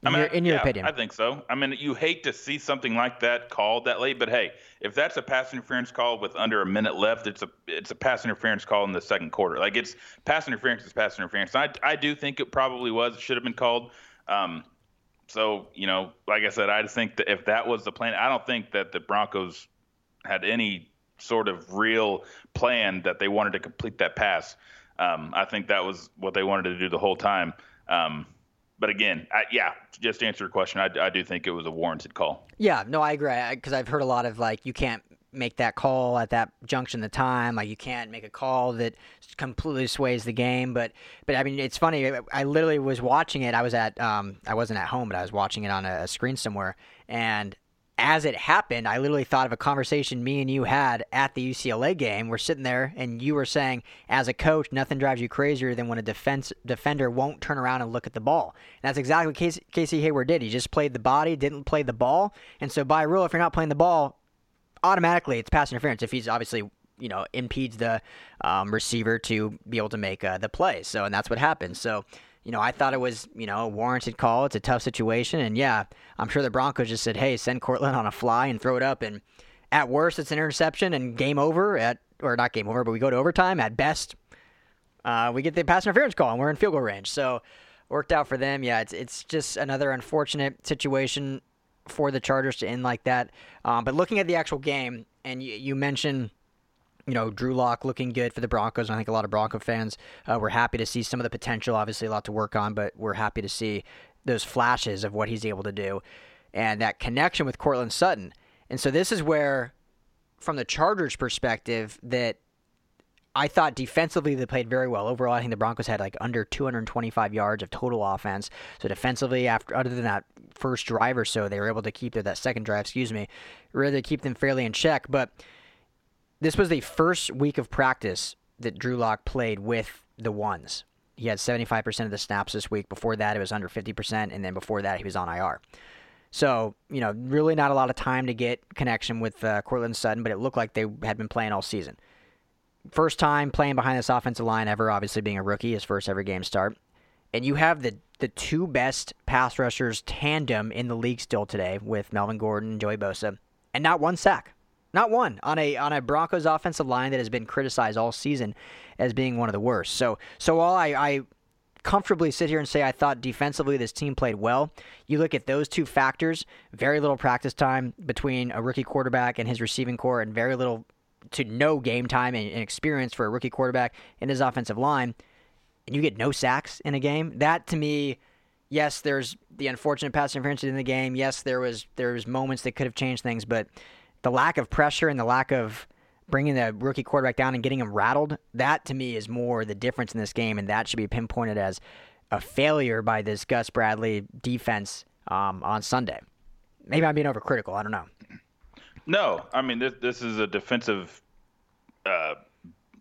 In, I mean, your, in your yeah, opinion, I think so. I mean, you hate to see something like that called that late, but hey, if that's a pass interference call with under a minute left, it's a it's a pass interference call in the second quarter. Like it's pass interference is pass interference. I I do think it probably was. It should have been called. Um, so you know, like I said, I just think that if that was the plan, I don't think that the Broncos had any sort of real plan that they wanted to complete that pass. Um, I think that was what they wanted to do the whole time. Um, but again, I, yeah, just to answer your question, I, I do think it was a warranted call. Yeah, no, I agree. Because I've heard a lot of like, you can't make that call at that junction of the time. Like, you can't make a call that completely sways the game. But, but I mean, it's funny. I literally was watching it. I was at, um, I wasn't at home, but I was watching it on a, a screen somewhere, and as it happened, I literally thought of a conversation me and you had at the UCLA game. We're sitting there, and you were saying, as a coach, nothing drives you crazier than when a defense defender won't turn around and look at the ball. And that's exactly what Casey, Casey Hayward did. He just played the body, didn't play the ball. And so, by rule, if you're not playing the ball, automatically it's pass interference. If he's obviously you know impedes the um, receiver to be able to make uh, the play. So, and that's what happened. So you know, I thought it was, you know, a warranted call. It's a tough situation. And yeah, I'm sure the Broncos just said, hey, send Courtland on a fly and throw it up. And at worst, it's an interception and game over. At Or not game over, but we go to overtime. At best, uh, we get the pass interference call and we're in field goal range. So worked out for them. Yeah, it's, it's just another unfortunate situation for the Chargers to end like that. Um, but looking at the actual game, and you, you mentioned you know, Drew Lock looking good for the Broncos. I think a lot of Bronco fans uh, were happy to see some of the potential. Obviously, a lot to work on, but we're happy to see those flashes of what he's able to do and that connection with Courtland Sutton. And so this is where, from the Chargers' perspective, that I thought defensively they played very well. Overall, I think the Broncos had like under 225 yards of total offense. So defensively, after other than that first drive or so, they were able to keep their that second drive, excuse me, really keep them fairly in check. But this was the first week of practice that Drew Lock played with the ones. He had 75% of the snaps this week. Before that, it was under 50%, and then before that, he was on IR. So, you know, really not a lot of time to get connection with uh, Courtland Sutton, but it looked like they had been playing all season. First time playing behind this offensive line ever, obviously being a rookie, his first ever game start. And you have the the two best pass rushers tandem in the league still today with Melvin Gordon and Joey Bosa, and not one sack. Not one on a on a Broncos offensive line that has been criticized all season as being one of the worst. So so while I, I comfortably sit here and say I thought defensively this team played well. You look at those two factors, very little practice time between a rookie quarterback and his receiving corps, and very little to no game time and, experience for a rookie quarterback in his offensive line, and you get no sacks in a game. That to me, yes, there's the unfortunate pass interference in the game. Yes, there was there was moments that could have changed things, but the lack of pressure and the lack of bringing the rookie quarterback down and getting him rattled, that to me is more the difference in this game, and that should be pinpointed as a failure by this Gus Bradley defense um, on Sunday. Maybe I'm being overcritical. I don't know. No, I mean this this is a defensive uh,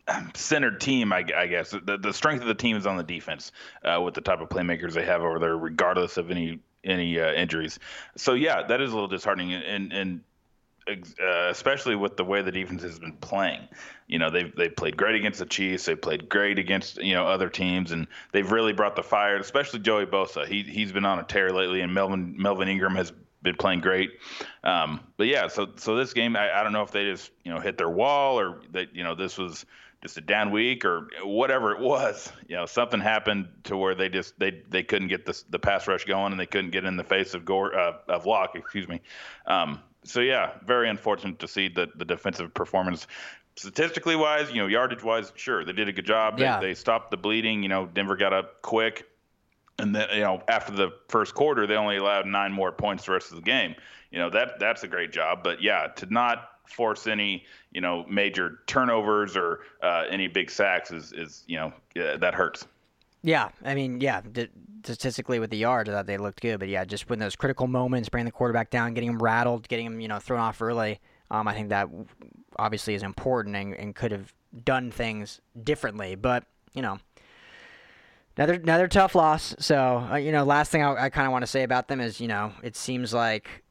centered team. I, I guess the, the strength of the team is on the defense uh, with the type of playmakers they have over there, regardless of any any uh, injuries. So yeah, that is a little disheartening, and and uh, especially with the way the defense has been playing. You know, they've they've played great against the Chiefs. They've played great against you know other teams, and they've really brought the fire. Especially Joey Bosa. He he's been on a tear lately, and Melvin Melvin Ingram has been playing great. Um, but yeah, so so this game, I, I don't know if they just you know hit their wall or that you know this was just a down week or whatever it was. You know, something happened to where they just they they couldn't get the the pass rush going and they couldn't get in the face of Gore uh, of Lock, excuse me. Um, so yeah, very unfortunate to see the the defensive performance. Statistically wise, you know, yardage wise, sure, they did a good job. Yeah. They, they stopped the bleeding. You know, Denver got up quick, and then you know after the first quarter, they only allowed nine more points the rest of the game. You know that that's a great job. But yeah, to not force any you know major turnovers or uh, any big sacks is is you know that hurts. Yeah, I mean, yeah, d- statistically with the yards, I thought they looked good, but yeah, just when those critical moments, bringing the quarterback down, getting him rattled, getting him, you know, thrown off early, um, I think that obviously is important and, and could have done things differently. But you know, another another tough loss. So uh, you know, last thing I, I kind of want to say about them is you know, it seems like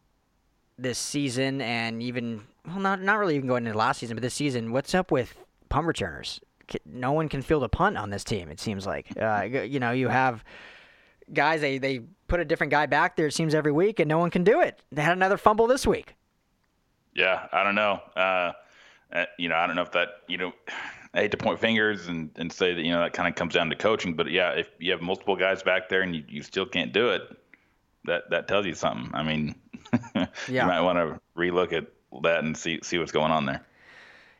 this season and even well, not not really even going into last season, but this season, what's up with punt returners? No one can field a punt on this team. It seems like uh, you know you have guys they they put a different guy back there. It seems every week, and no one can do it. They had another fumble this week. Yeah, I don't know. Uh, uh you know, I don't know if that you know. I hate to point fingers and, and say that you know that kind of comes down to coaching, but yeah, if you have multiple guys back there and you, you still can't do it, that that tells you something. I mean, yeah. you might want to relook at that and see see what's going on there.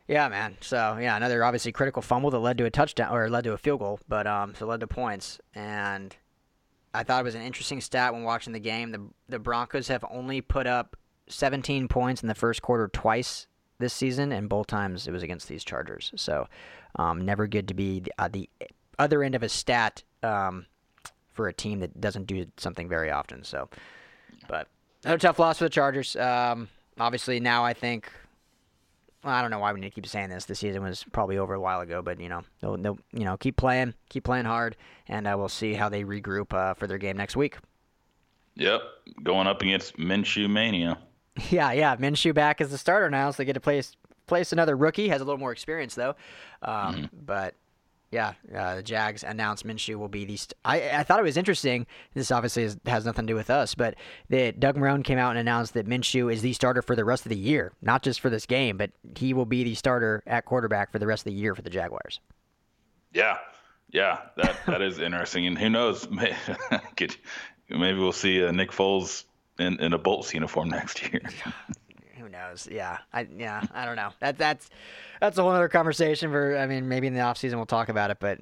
Yeah, man. So yeah, another obviously critical fumble that led to a touchdown or led to a field goal, but um, so led to points. And I thought it was an interesting stat when watching the game. The the Broncos have only put up 17 points in the first quarter twice this season, and both times it was against these Chargers. So um, never good to be the, uh, the, other end of a stat um, for a team that doesn't do something very often. So, but another tough loss for the Chargers. Um, obviously, now I think. I don't know why we need to keep saying this. The season was probably over a while ago, but you know, they'll, they'll you know keep playing, keep playing hard, and uh, we'll see how they regroup uh, for their game next week. Yep, going up against Minshew Mania. Yeah, yeah, Minshew back as the starter now, so they get to place place another rookie. Has a little more experience though, um, mm-hmm. but yeah, uh, the Jags announced Minshew will be the. St- I I thought it was interesting. This obviously is, has nothing to do with us, but that Doug Marrone came out and announced that Minshew is the starter for the rest of the year, not just for this game, but he will be the starter at quarterback for the rest of the year for the Jaguars. Yeah, yeah, that that is interesting, and who knows, maybe we'll see uh, Nick Foles in, in a Bolts uniform next year. Knows? Yeah, I yeah, I don't know. That that's that's a whole other conversation. For I mean, maybe in the off season we'll talk about it. But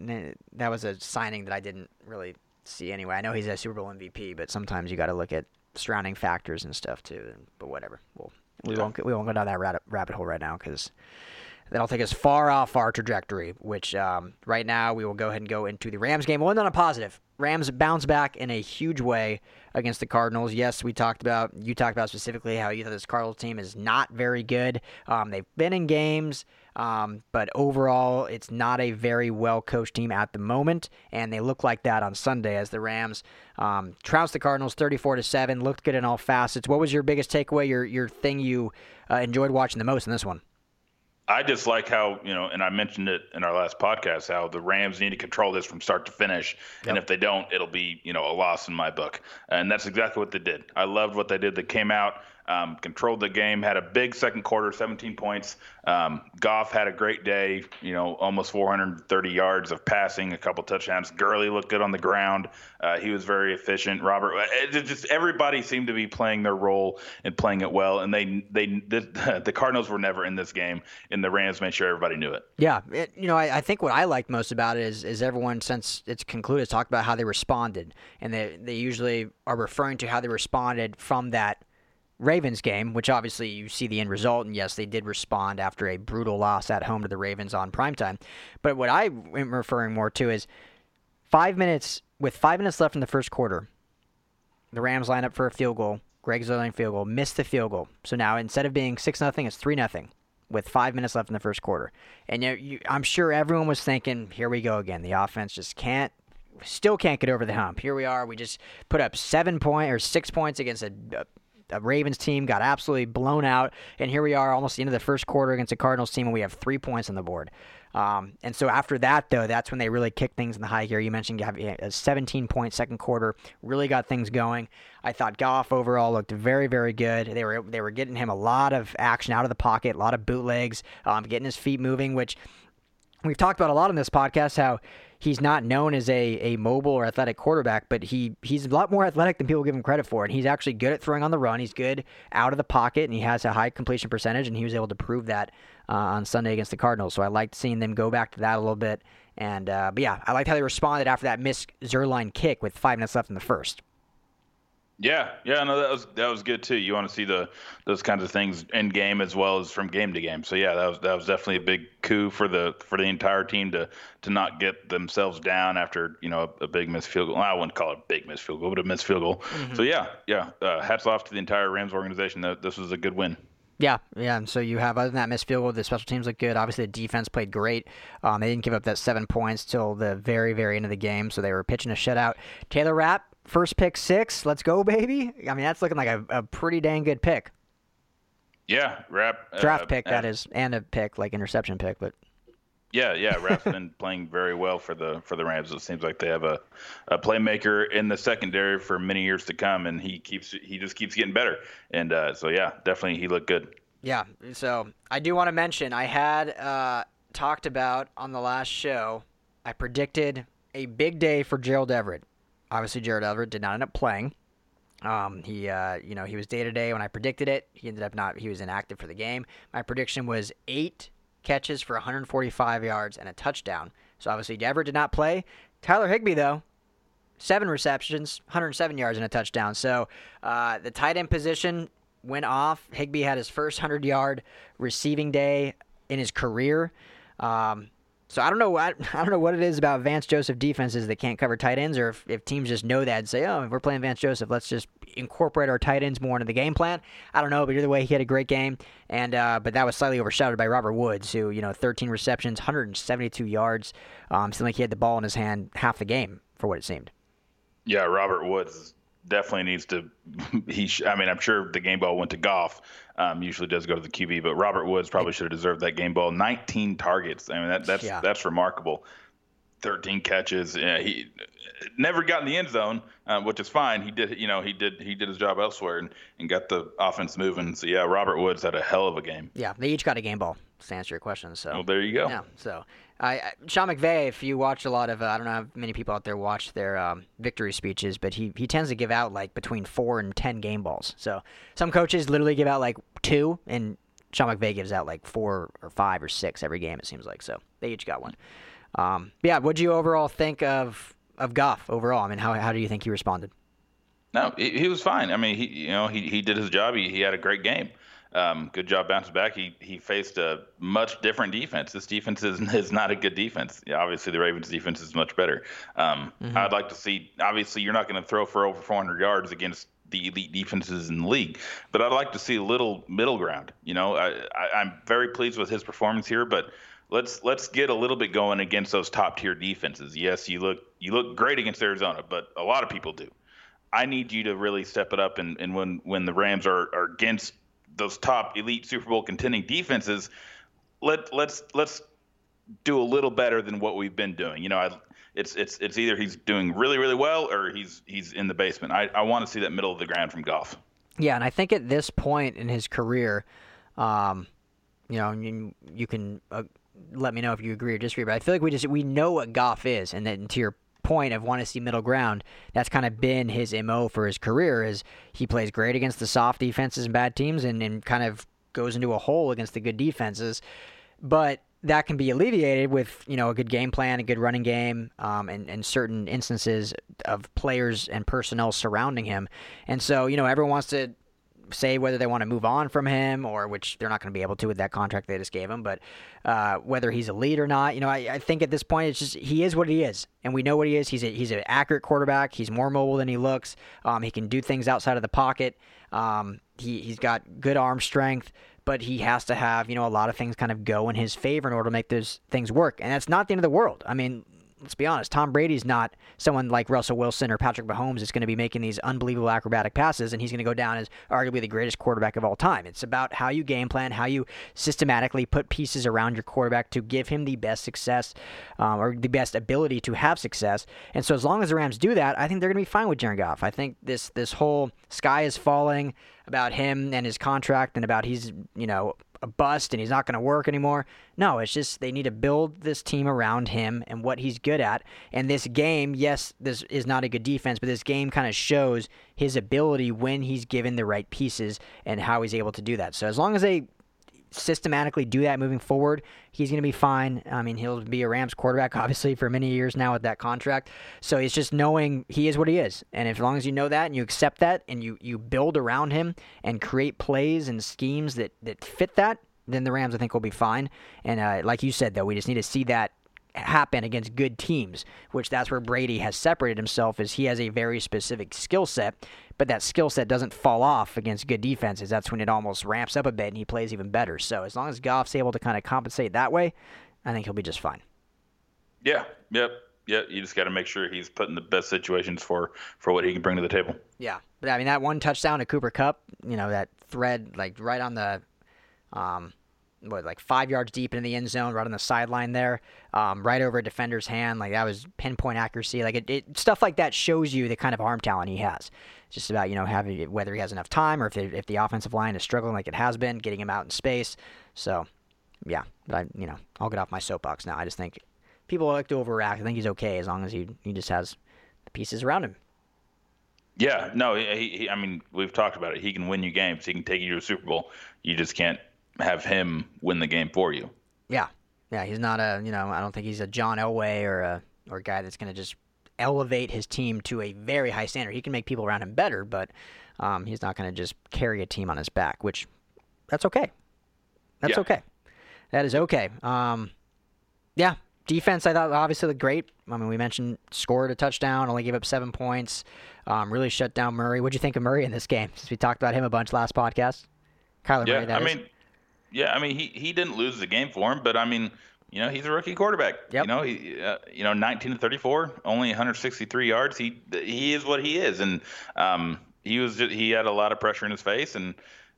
that was a signing that I didn't really see anyway. I know he's a Super Bowl MVP, but sometimes you got to look at surrounding factors and stuff too. But whatever, we'll we yeah. won't we won't go down that rabbit rabbit hole right now because that'll take us far off our trajectory. Which um, right now we will go ahead and go into the Rams game. One on a positive. Rams bounce back in a huge way against the Cardinals. Yes, we talked about you talked about specifically how you thought this Cardinals team is not very good. Um, they've been in games, um, but overall, it's not a very well coached team at the moment, and they look like that on Sunday as the Rams um, trounced the Cardinals 34 to seven. Looked good in all facets. What was your biggest takeaway? Your your thing you uh, enjoyed watching the most in this one? I just like how you know, and I mentioned it in our last podcast, how the Rams need to control this from start to finish, yep. and if they don't, it'll be you know a loss in my book, and that's exactly what they did. I loved what they did. They came out um, controlled the game, had a big second quarter, 17 points. Um, Goff had a great day, you know, almost 430 yards of passing, a couple touchdowns. Gurley looked good on the ground. Uh, he was very efficient. Robert, it just everybody seemed to be playing their role and playing it well. And they, they, the, the Cardinals were never in this game, and the Rams made sure everybody knew it. Yeah, it, you know, I, I think what I liked most about it is, is everyone since it's concluded talked about how they responded, and they they usually are referring to how they responded from that Ravens game, which obviously you see the end result, and yes, they did respond after a brutal loss at home to the Ravens on primetime. But what I am referring more to is five minutes with five minutes left in the first quarter. The Rams line up for a field goal. Greg Zuerlein field goal, missed the field goal. So now instead of being six nothing, it's three nothing with five minutes left in the first quarter. And you, you, I'm sure everyone was thinking, here we go again. The offense just can't still can't get over the hump. Here we are. We just put up seven point or six points against a, a Ravens team got absolutely blown out, and here we are almost the end of the first quarter against a Cardinals team, and we have three points on the board. Um, and so after that, though, that's when they really kicked things in the high gear. You mentioned you have a 17 point second quarter, really got things going. I thought Goff overall looked very, very good. They were they were getting him a lot of action out of the pocket, a lot of bootlegs, um, getting his feet moving, which we've talked about a lot in this podcast. How he's not known as a, a mobile or athletic quarterback, but he he's a lot more athletic than people give him credit for. And he's actually good at throwing on the run. He's good out of the pocket, and he has a high completion percentage, and he was able to prove that uh, on Sunday against the Cardinals. So I liked seeing them go back to that a little bit. And uh, but yeah, I liked how they responded after that missed Zuerlein kick with five minutes left in the first. Yeah, yeah, no, that was that was good too. You want to see the those kinds of things in game as well as from game to game. So yeah, that was that was definitely a big coup for the for the entire team to to not get themselves down after you know a, a big missed field goal. I wouldn't call it a big missed field goal, but a missed field goal. Mm-hmm. So yeah, yeah, uh, hats off to the entire Rams organization. That this was a good win. Yeah, yeah. And so you have other than that missed field goal, the special teams look good. Obviously, the defense played great. Um, they didn't give up that seven points till the very, very end of the game, so they were pitching a shutout. Taylor Rapp, first pick six. Let's go, baby. I mean, that's looking like a, a pretty dang good pick. Yeah, Rapp. Draft uh, pick that is, and a pick like interception pick, but. Yeah, yeah, Rapp's been playing very well for the for the Rams. It seems like they have a, a playmaker in the secondary for many years to come, and he keeps he just keeps getting better. And uh, so yeah, definitely he looked good. Yeah, so I do want to mention I had uh, talked about on the last show. I predicted a big day for Gerald Everett. Obviously, Jared Everett did not end up playing. Um, he, uh, you know, he was day to day when I predicted it. He ended up not. He was inactive for the game. My prediction was eight catches for 145 yards and a touchdown. So obviously Dever did not play. Tyler Higbee though, seven receptions, 107 yards and a touchdown. So uh, the tight end position went off. Higbee had his first 100 yard receiving day in his career. Um, so I don't know what I don't know what it is about Vance Joseph defenses that can't cover tight ends, or if, if teams just know that and say, "Oh, if we're playing Vance Joseph, let's just incorporate our tight ends more into the game plan." I don't know, but either way, he had a great game, and uh, but that was slightly overshadowed by Robert Woods, who you know, 13 receptions, 172 yards. Um, seemed like he had the ball in his hand half the game for what it seemed. Yeah, Robert Woods definitely needs to. He, I mean, I'm sure the game ball went to Goff. Um, usually does go to the QB, but Robert Woods probably should have deserved that game ball. 19 targets. I mean, that, that's yeah. that's remarkable. 13 catches. Yeah, he never got in the end zone, uh, which is fine. He did, you know, he did he did his job elsewhere and, and got the offense moving. So yeah, Robert Woods had a hell of a game. Yeah, they each got a game ball to answer your question. So well, there you go. Yeah. So I, Sean McVay, if you watch a lot of, uh, I don't know how many people out there watch their um, victory speeches, but he he tends to give out like between four and ten game balls. So some coaches literally give out like two, and Sean McVay gives out like four or five or six every game. It seems like so they each got one. Um, yeah, what do you overall think of of Goff overall? I mean, how how do you think he responded? No, he, he was fine. I mean, he you know he he did his job. He he had a great game. Um, good job bouncing back. He he faced a much different defense. This defense is, is not a good defense. Yeah, obviously, the Ravens' defense is much better. Um, mm-hmm. I'd like to see. Obviously, you're not going to throw for over 400 yards against the elite defenses in the league, but I'd like to see a little middle ground. You know, I, I, I'm very pleased with his performance here, but let's let's get a little bit going against those top tier defenses. Yes, you look you look great against Arizona, but a lot of people do. I need you to really step it up, and, and when when the Rams are, are against those top elite Super Bowl contending defenses, let let's let's do a little better than what we've been doing. You know, I, it's it's it's either he's doing really really well or he's he's in the basement. I, I want to see that middle of the ground from Goff. Yeah, and I think at this point in his career, um, you know, you, you can uh, let me know if you agree or disagree. But I feel like we just we know what Goff is, and then to your point of want to see middle ground, that's kind of been his mo for his career. Is he plays great against the soft defenses and bad teams, and, and kind of goes into a hole against the good defenses, but that can be alleviated with you know a good game plan, a good running game, um, and, and certain instances of players and personnel surrounding him. And so you know everyone wants to say whether they want to move on from him or which they're not going to be able to with that contract they just gave him. But uh, whether he's a lead or not, you know, I, I, think at this point it's just he is what he is, and we know what he is. He's a, he's an accurate quarterback. He's more mobile than he looks. Um, he can do things outside of the pocket. Um, he he's got good arm strength. But he has to have, you know, a lot of things kind of go in his favor in order to make those things work. And that's not the end of the world. I mean, let's be honest, Tom Brady's not someone like Russell Wilson or Patrick Mahomes that's going to be making these unbelievable acrobatic passes, and he's going to go down as arguably the greatest quarterback of all time. It's about how you game plan, how you systematically put pieces around your quarterback to give him the best success um, or the best ability to have success. And so, as long as the Rams do that, I think they're going to be fine with Jared Goff. I think this this whole sky is falling about him and his contract and about he's you know a bust and he's not going to work anymore. No, it's just they need to build this team around him and what he's good at. And this game, yes, this is not a good defense, but this game kind of shows his ability when he's given the right pieces and how he's able to do that. So as long as they systematically do that moving forward, he's going to be fine. I mean, he'll be a Rams quarterback, obviously, for many years now with that contract. So it's just knowing he is what he is. And as long as you know that and you accept that and you, you build around him and create plays and schemes that, that fit that, then the Rams, I think, will be fine. And uh, like you said, though, we just need to see that happen against good teams, which that's where Brady has separated himself is he has a very specific skill set, but that skill set doesn't fall off against good defenses. That's when it almost ramps up a bit and he plays even better. So as long as Goff's able to kind of compensate that way, I think he'll be just fine. Yeah. Yep. Yeah, you just got to make sure he's put in the best situations for for what he can bring to the table. Yeah, but I mean that one touchdown to Cooper Kupp, you know that thread like right on the, um, what like five yards deep in the end zone, right on the sideline there, um, right over a defender's hand, like that was pinpoint accuracy. Like it, it stuff like that shows you the kind of arm talent he has. It's just about you know having whether he has enough time or if if the offensive line is struggling like it has been, getting him out in space. So, yeah, but I you know I'll get off my soapbox now. I just think people like to overreact. I think he's okay as long as he he just has the pieces around him. Yeah, no, he, he, I mean, we've talked about it. He can win you games. He can take you to a Super Bowl. You just can't have him win the game for you. Yeah, yeah. He's not a, you know, I don't think he's a John Elway or a or a guy that's going to just elevate his team to a very high standard. He can make people around him better, but um, he's not going to just carry a team on his back, which that's okay. That's Yeah. okay. That is okay. Um, yeah, defense I thought obviously looked great. I mean, we mentioned scored a touchdown, only gave up seven points. Um, really shut down Murray. What'd you think of Murray in this game? Since we talked about him a bunch last podcast. Kyler Yeah, Murray. I is. mean, yeah, I mean, he he didn't lose the game for him, but I mean, you know, he's a rookie quarterback. Yep. You know, he uh, you know, 19 to 34, only 163 yards. He he is what he is, and um, he was just, he had a lot of pressure in his face, and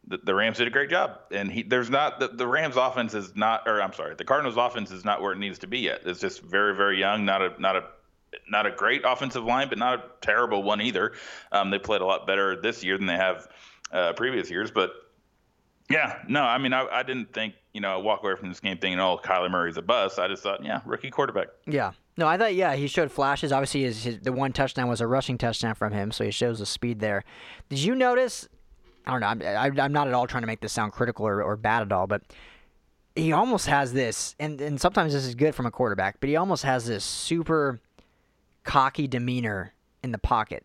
the, the Rams did a great job. And he there's not the, the Rams offense is not, or I'm sorry, the Cardinals offense is not where it needs to be yet. It's just very very young, not a not a not a great offensive line, but not a terrible one either. Um, they played a lot better this year than they have uh, previous years, but yeah, no, I mean, I, I didn't think, you know, I walk away from this game thinking, oh, Kyler Murray's a bust. I just thought, yeah, rookie quarterback. Yeah. No, I thought yeah he showed flashes. Obviously, his, his the one touchdown was a rushing touchdown from him, so he shows the speed there. Did you notice? I don't know. I'm, I, I'm not at all trying to make this sound critical or, or bad at all, but he almost has this, and and sometimes this is good from a quarterback, but he almost has this super cocky demeanor in the pocket.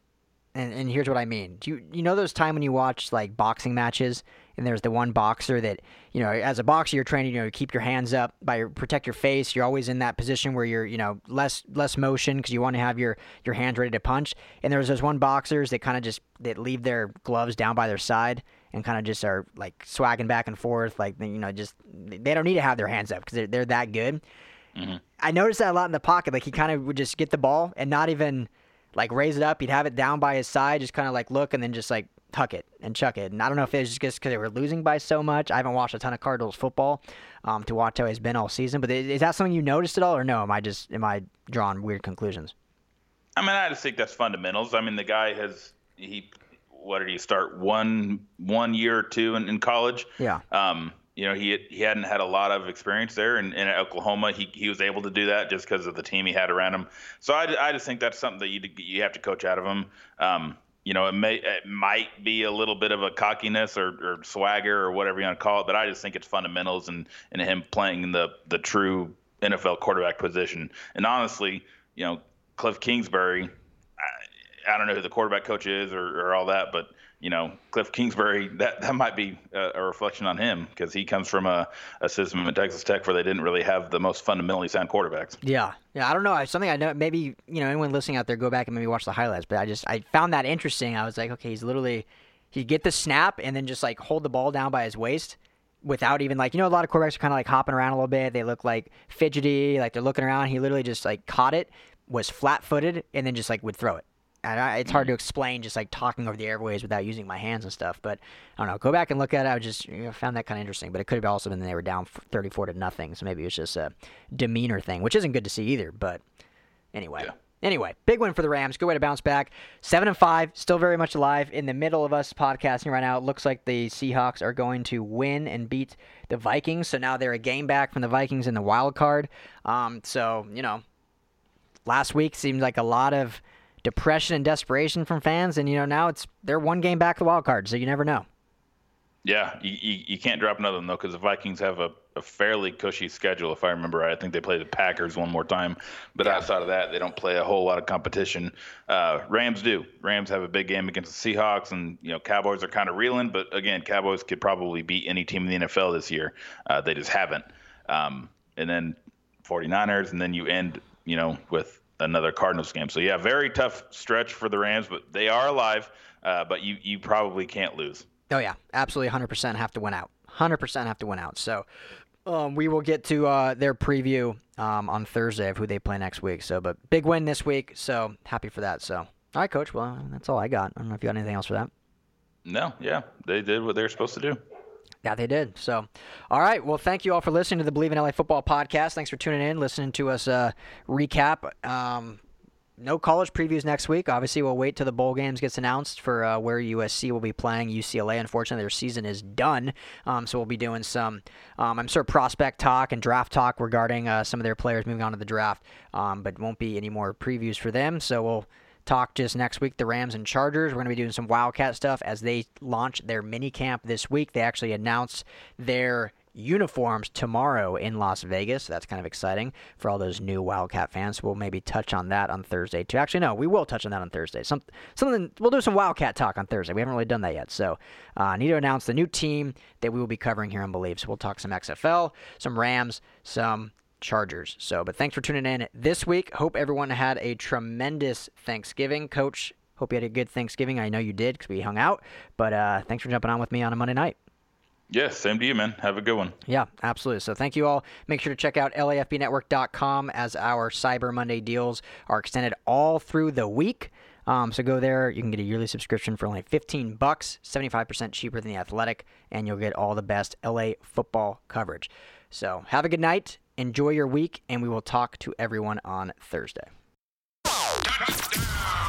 And, and here's what I mean. Do you you know those time when you watch like boxing matches and there's the one boxer that you know as a boxer you're training, you know keep your hands up by your, protect your face. You're always in that position where you're you know less less motion because you want to have your your hands ready to punch. And there's those one boxers that kind of just that leave their gloves down by their side and kind of just are like swagging back and forth like you know just they don't need to have their hands up because they're they're that good. Mm-hmm. I noticed that a lot in the pocket. Like he kind of would just get the ball and not even like raise it up. He'd have it down by his side, just kind of like look and then just like tuck it and chuck it. And I don't know if it was just because they were losing by so much. I haven't watched a ton of Cardinals football um, to watch how he's been all season. But is is that something you noticed at all, or no? Am I just am I drawing weird conclusions? I mean, I just think that's fundamentals. I mean, the guy has, he, what did he start? One, one year or two in, in college. Yeah. Um, you know, he, he hadn't had a lot of experience there. And, and at Oklahoma, he, he was able to do that just because of the team he had around him. So I, I just think that's something that you, you have to coach out of him. Um, you know, it may it might be a little bit of a cockiness or, or swagger or whatever you want to call it, but I just think it's fundamentals and, and him playing the the true NFL quarterback position. And honestly, you know, Cliff Kingsbury, I, I don't know who the quarterback coach is or, or all that, but you know, Cliff Kingsbury, that, that might be a, a reflection on him because he comes from a, a system at Texas Tech where they didn't really have the most fundamentally sound quarterbacks. Yeah, yeah. I don't know. Something I know. Maybe you know anyone listening out there, go back and maybe watch the highlights. But I just I found that interesting. I was like, okay, he's literally he'd get the snap and then just like hold the ball down by his waist without even like you know a lot of quarterbacks are kind of like hopping around a little bit. They look like fidgety, like they're looking around. He literally just like caught it, was flat footed, and then just like would throw it. And I, it's hard to explain just like talking over the airways without using my hands and stuff. But I don't know. Go back and look at it. I just you know, found that kind of interesting. But it could have also been they were down 34 to nothing. So maybe it was just a demeanor thing, which isn't good to see either. But anyway. Yeah. Anyway, big win for the Rams. Good way to bounce back. Seven and five, still very much alive. In the middle of us podcasting right now, it looks like the Seahawks are going to win and beat the Vikings. So now they're a game back from the Vikings in the wild card. Um, so you know, last week seemed like a lot of depression and desperation from fans, and you know now it's they're one game back the wild card. So you never know. Yeah, you, you, you can't drop another one though because the Vikings have a, a fairly cushy schedule. If I remember right, I think they play the Packers one more time, but outside of that, they don't play a whole lot of competition. Uh, Rams do. Rams have a big game against the Seahawks, and you know Cowboys are kind of reeling. But again, Cowboys could probably beat any team in the NFL this year. Uh, they just haven't. Um, and then 49ers, and then you end, you know, with another Cardinals game. So yeah, very tough stretch for the Rams, but they are alive. Uh, but you you probably can't lose. Oh yeah, absolutely, 100% have to win out. 100% have to win out. So um, we will get to uh, their preview um, on Thursday of who they play next week. So, but big win this week. So happy for that. So, all right, coach. Well, that's all I got. I don't know if you got anything else for that. No, yeah, they did what they were supposed to do. Yeah, they did. So, all right. Well, thank you all for listening to the Bleav in LA Football podcast. Thanks for tuning in, listening to us uh, recap. Um, no college previews next week. Obviously, we'll wait till the bowl games gets announced for uh, where USC will be playing UCLA. Unfortunately, their season is done, um, so we'll be doing some, um, I'm sure, prospect talk and draft talk regarding uh, some of their players moving on to the draft, um, but won't be any more previews for them. So we'll talk just next week the Rams and Chargers. We're going to be doing some Wildcat stuff as they launch their mini camp this week. They actually announced their uniforms tomorrow in Las Vegas. That's kind of exciting for all those new Wildcat fans. We'll maybe touch on that on Thursday too. Actually, no, we will touch on that on Thursday. Some something we'll do some Wildcat talk on Thursday. We haven't really done that yet, so uh, I need to announce the new team that we will be covering here on Bleav. So we'll talk some XFL, some Rams, some Chargers. So, but thanks for tuning in this week. Hope everyone had a tremendous Thanksgiving, Coach. Hope you had a good Thanksgiving. I know you did because we hung out. But uh, thanks for jumping on with me on a Monday night. Yes, same to you, man. Have a good one. Yeah, absolutely. So thank you all. Make sure to check out lafbnetwork.com as our Cyber Monday deals are extended all through the week. Um, so go there. You can get a yearly subscription for only 15 bucks, 75% cheaper than the Athletic, and you'll get all the best LA football coverage. So have a good night, enjoy your week, and we will talk to everyone on Thursday.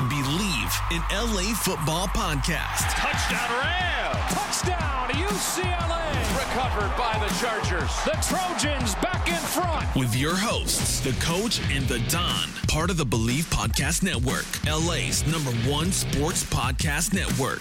Bleav in LA Football Podcast. Touchdown Ram! Touchdown UCLA! Recovered by the Chargers. The Trojans back in front. With your hosts, the coach and the Don, part of the Bleav Podcast Network, LA's number one sports podcast network.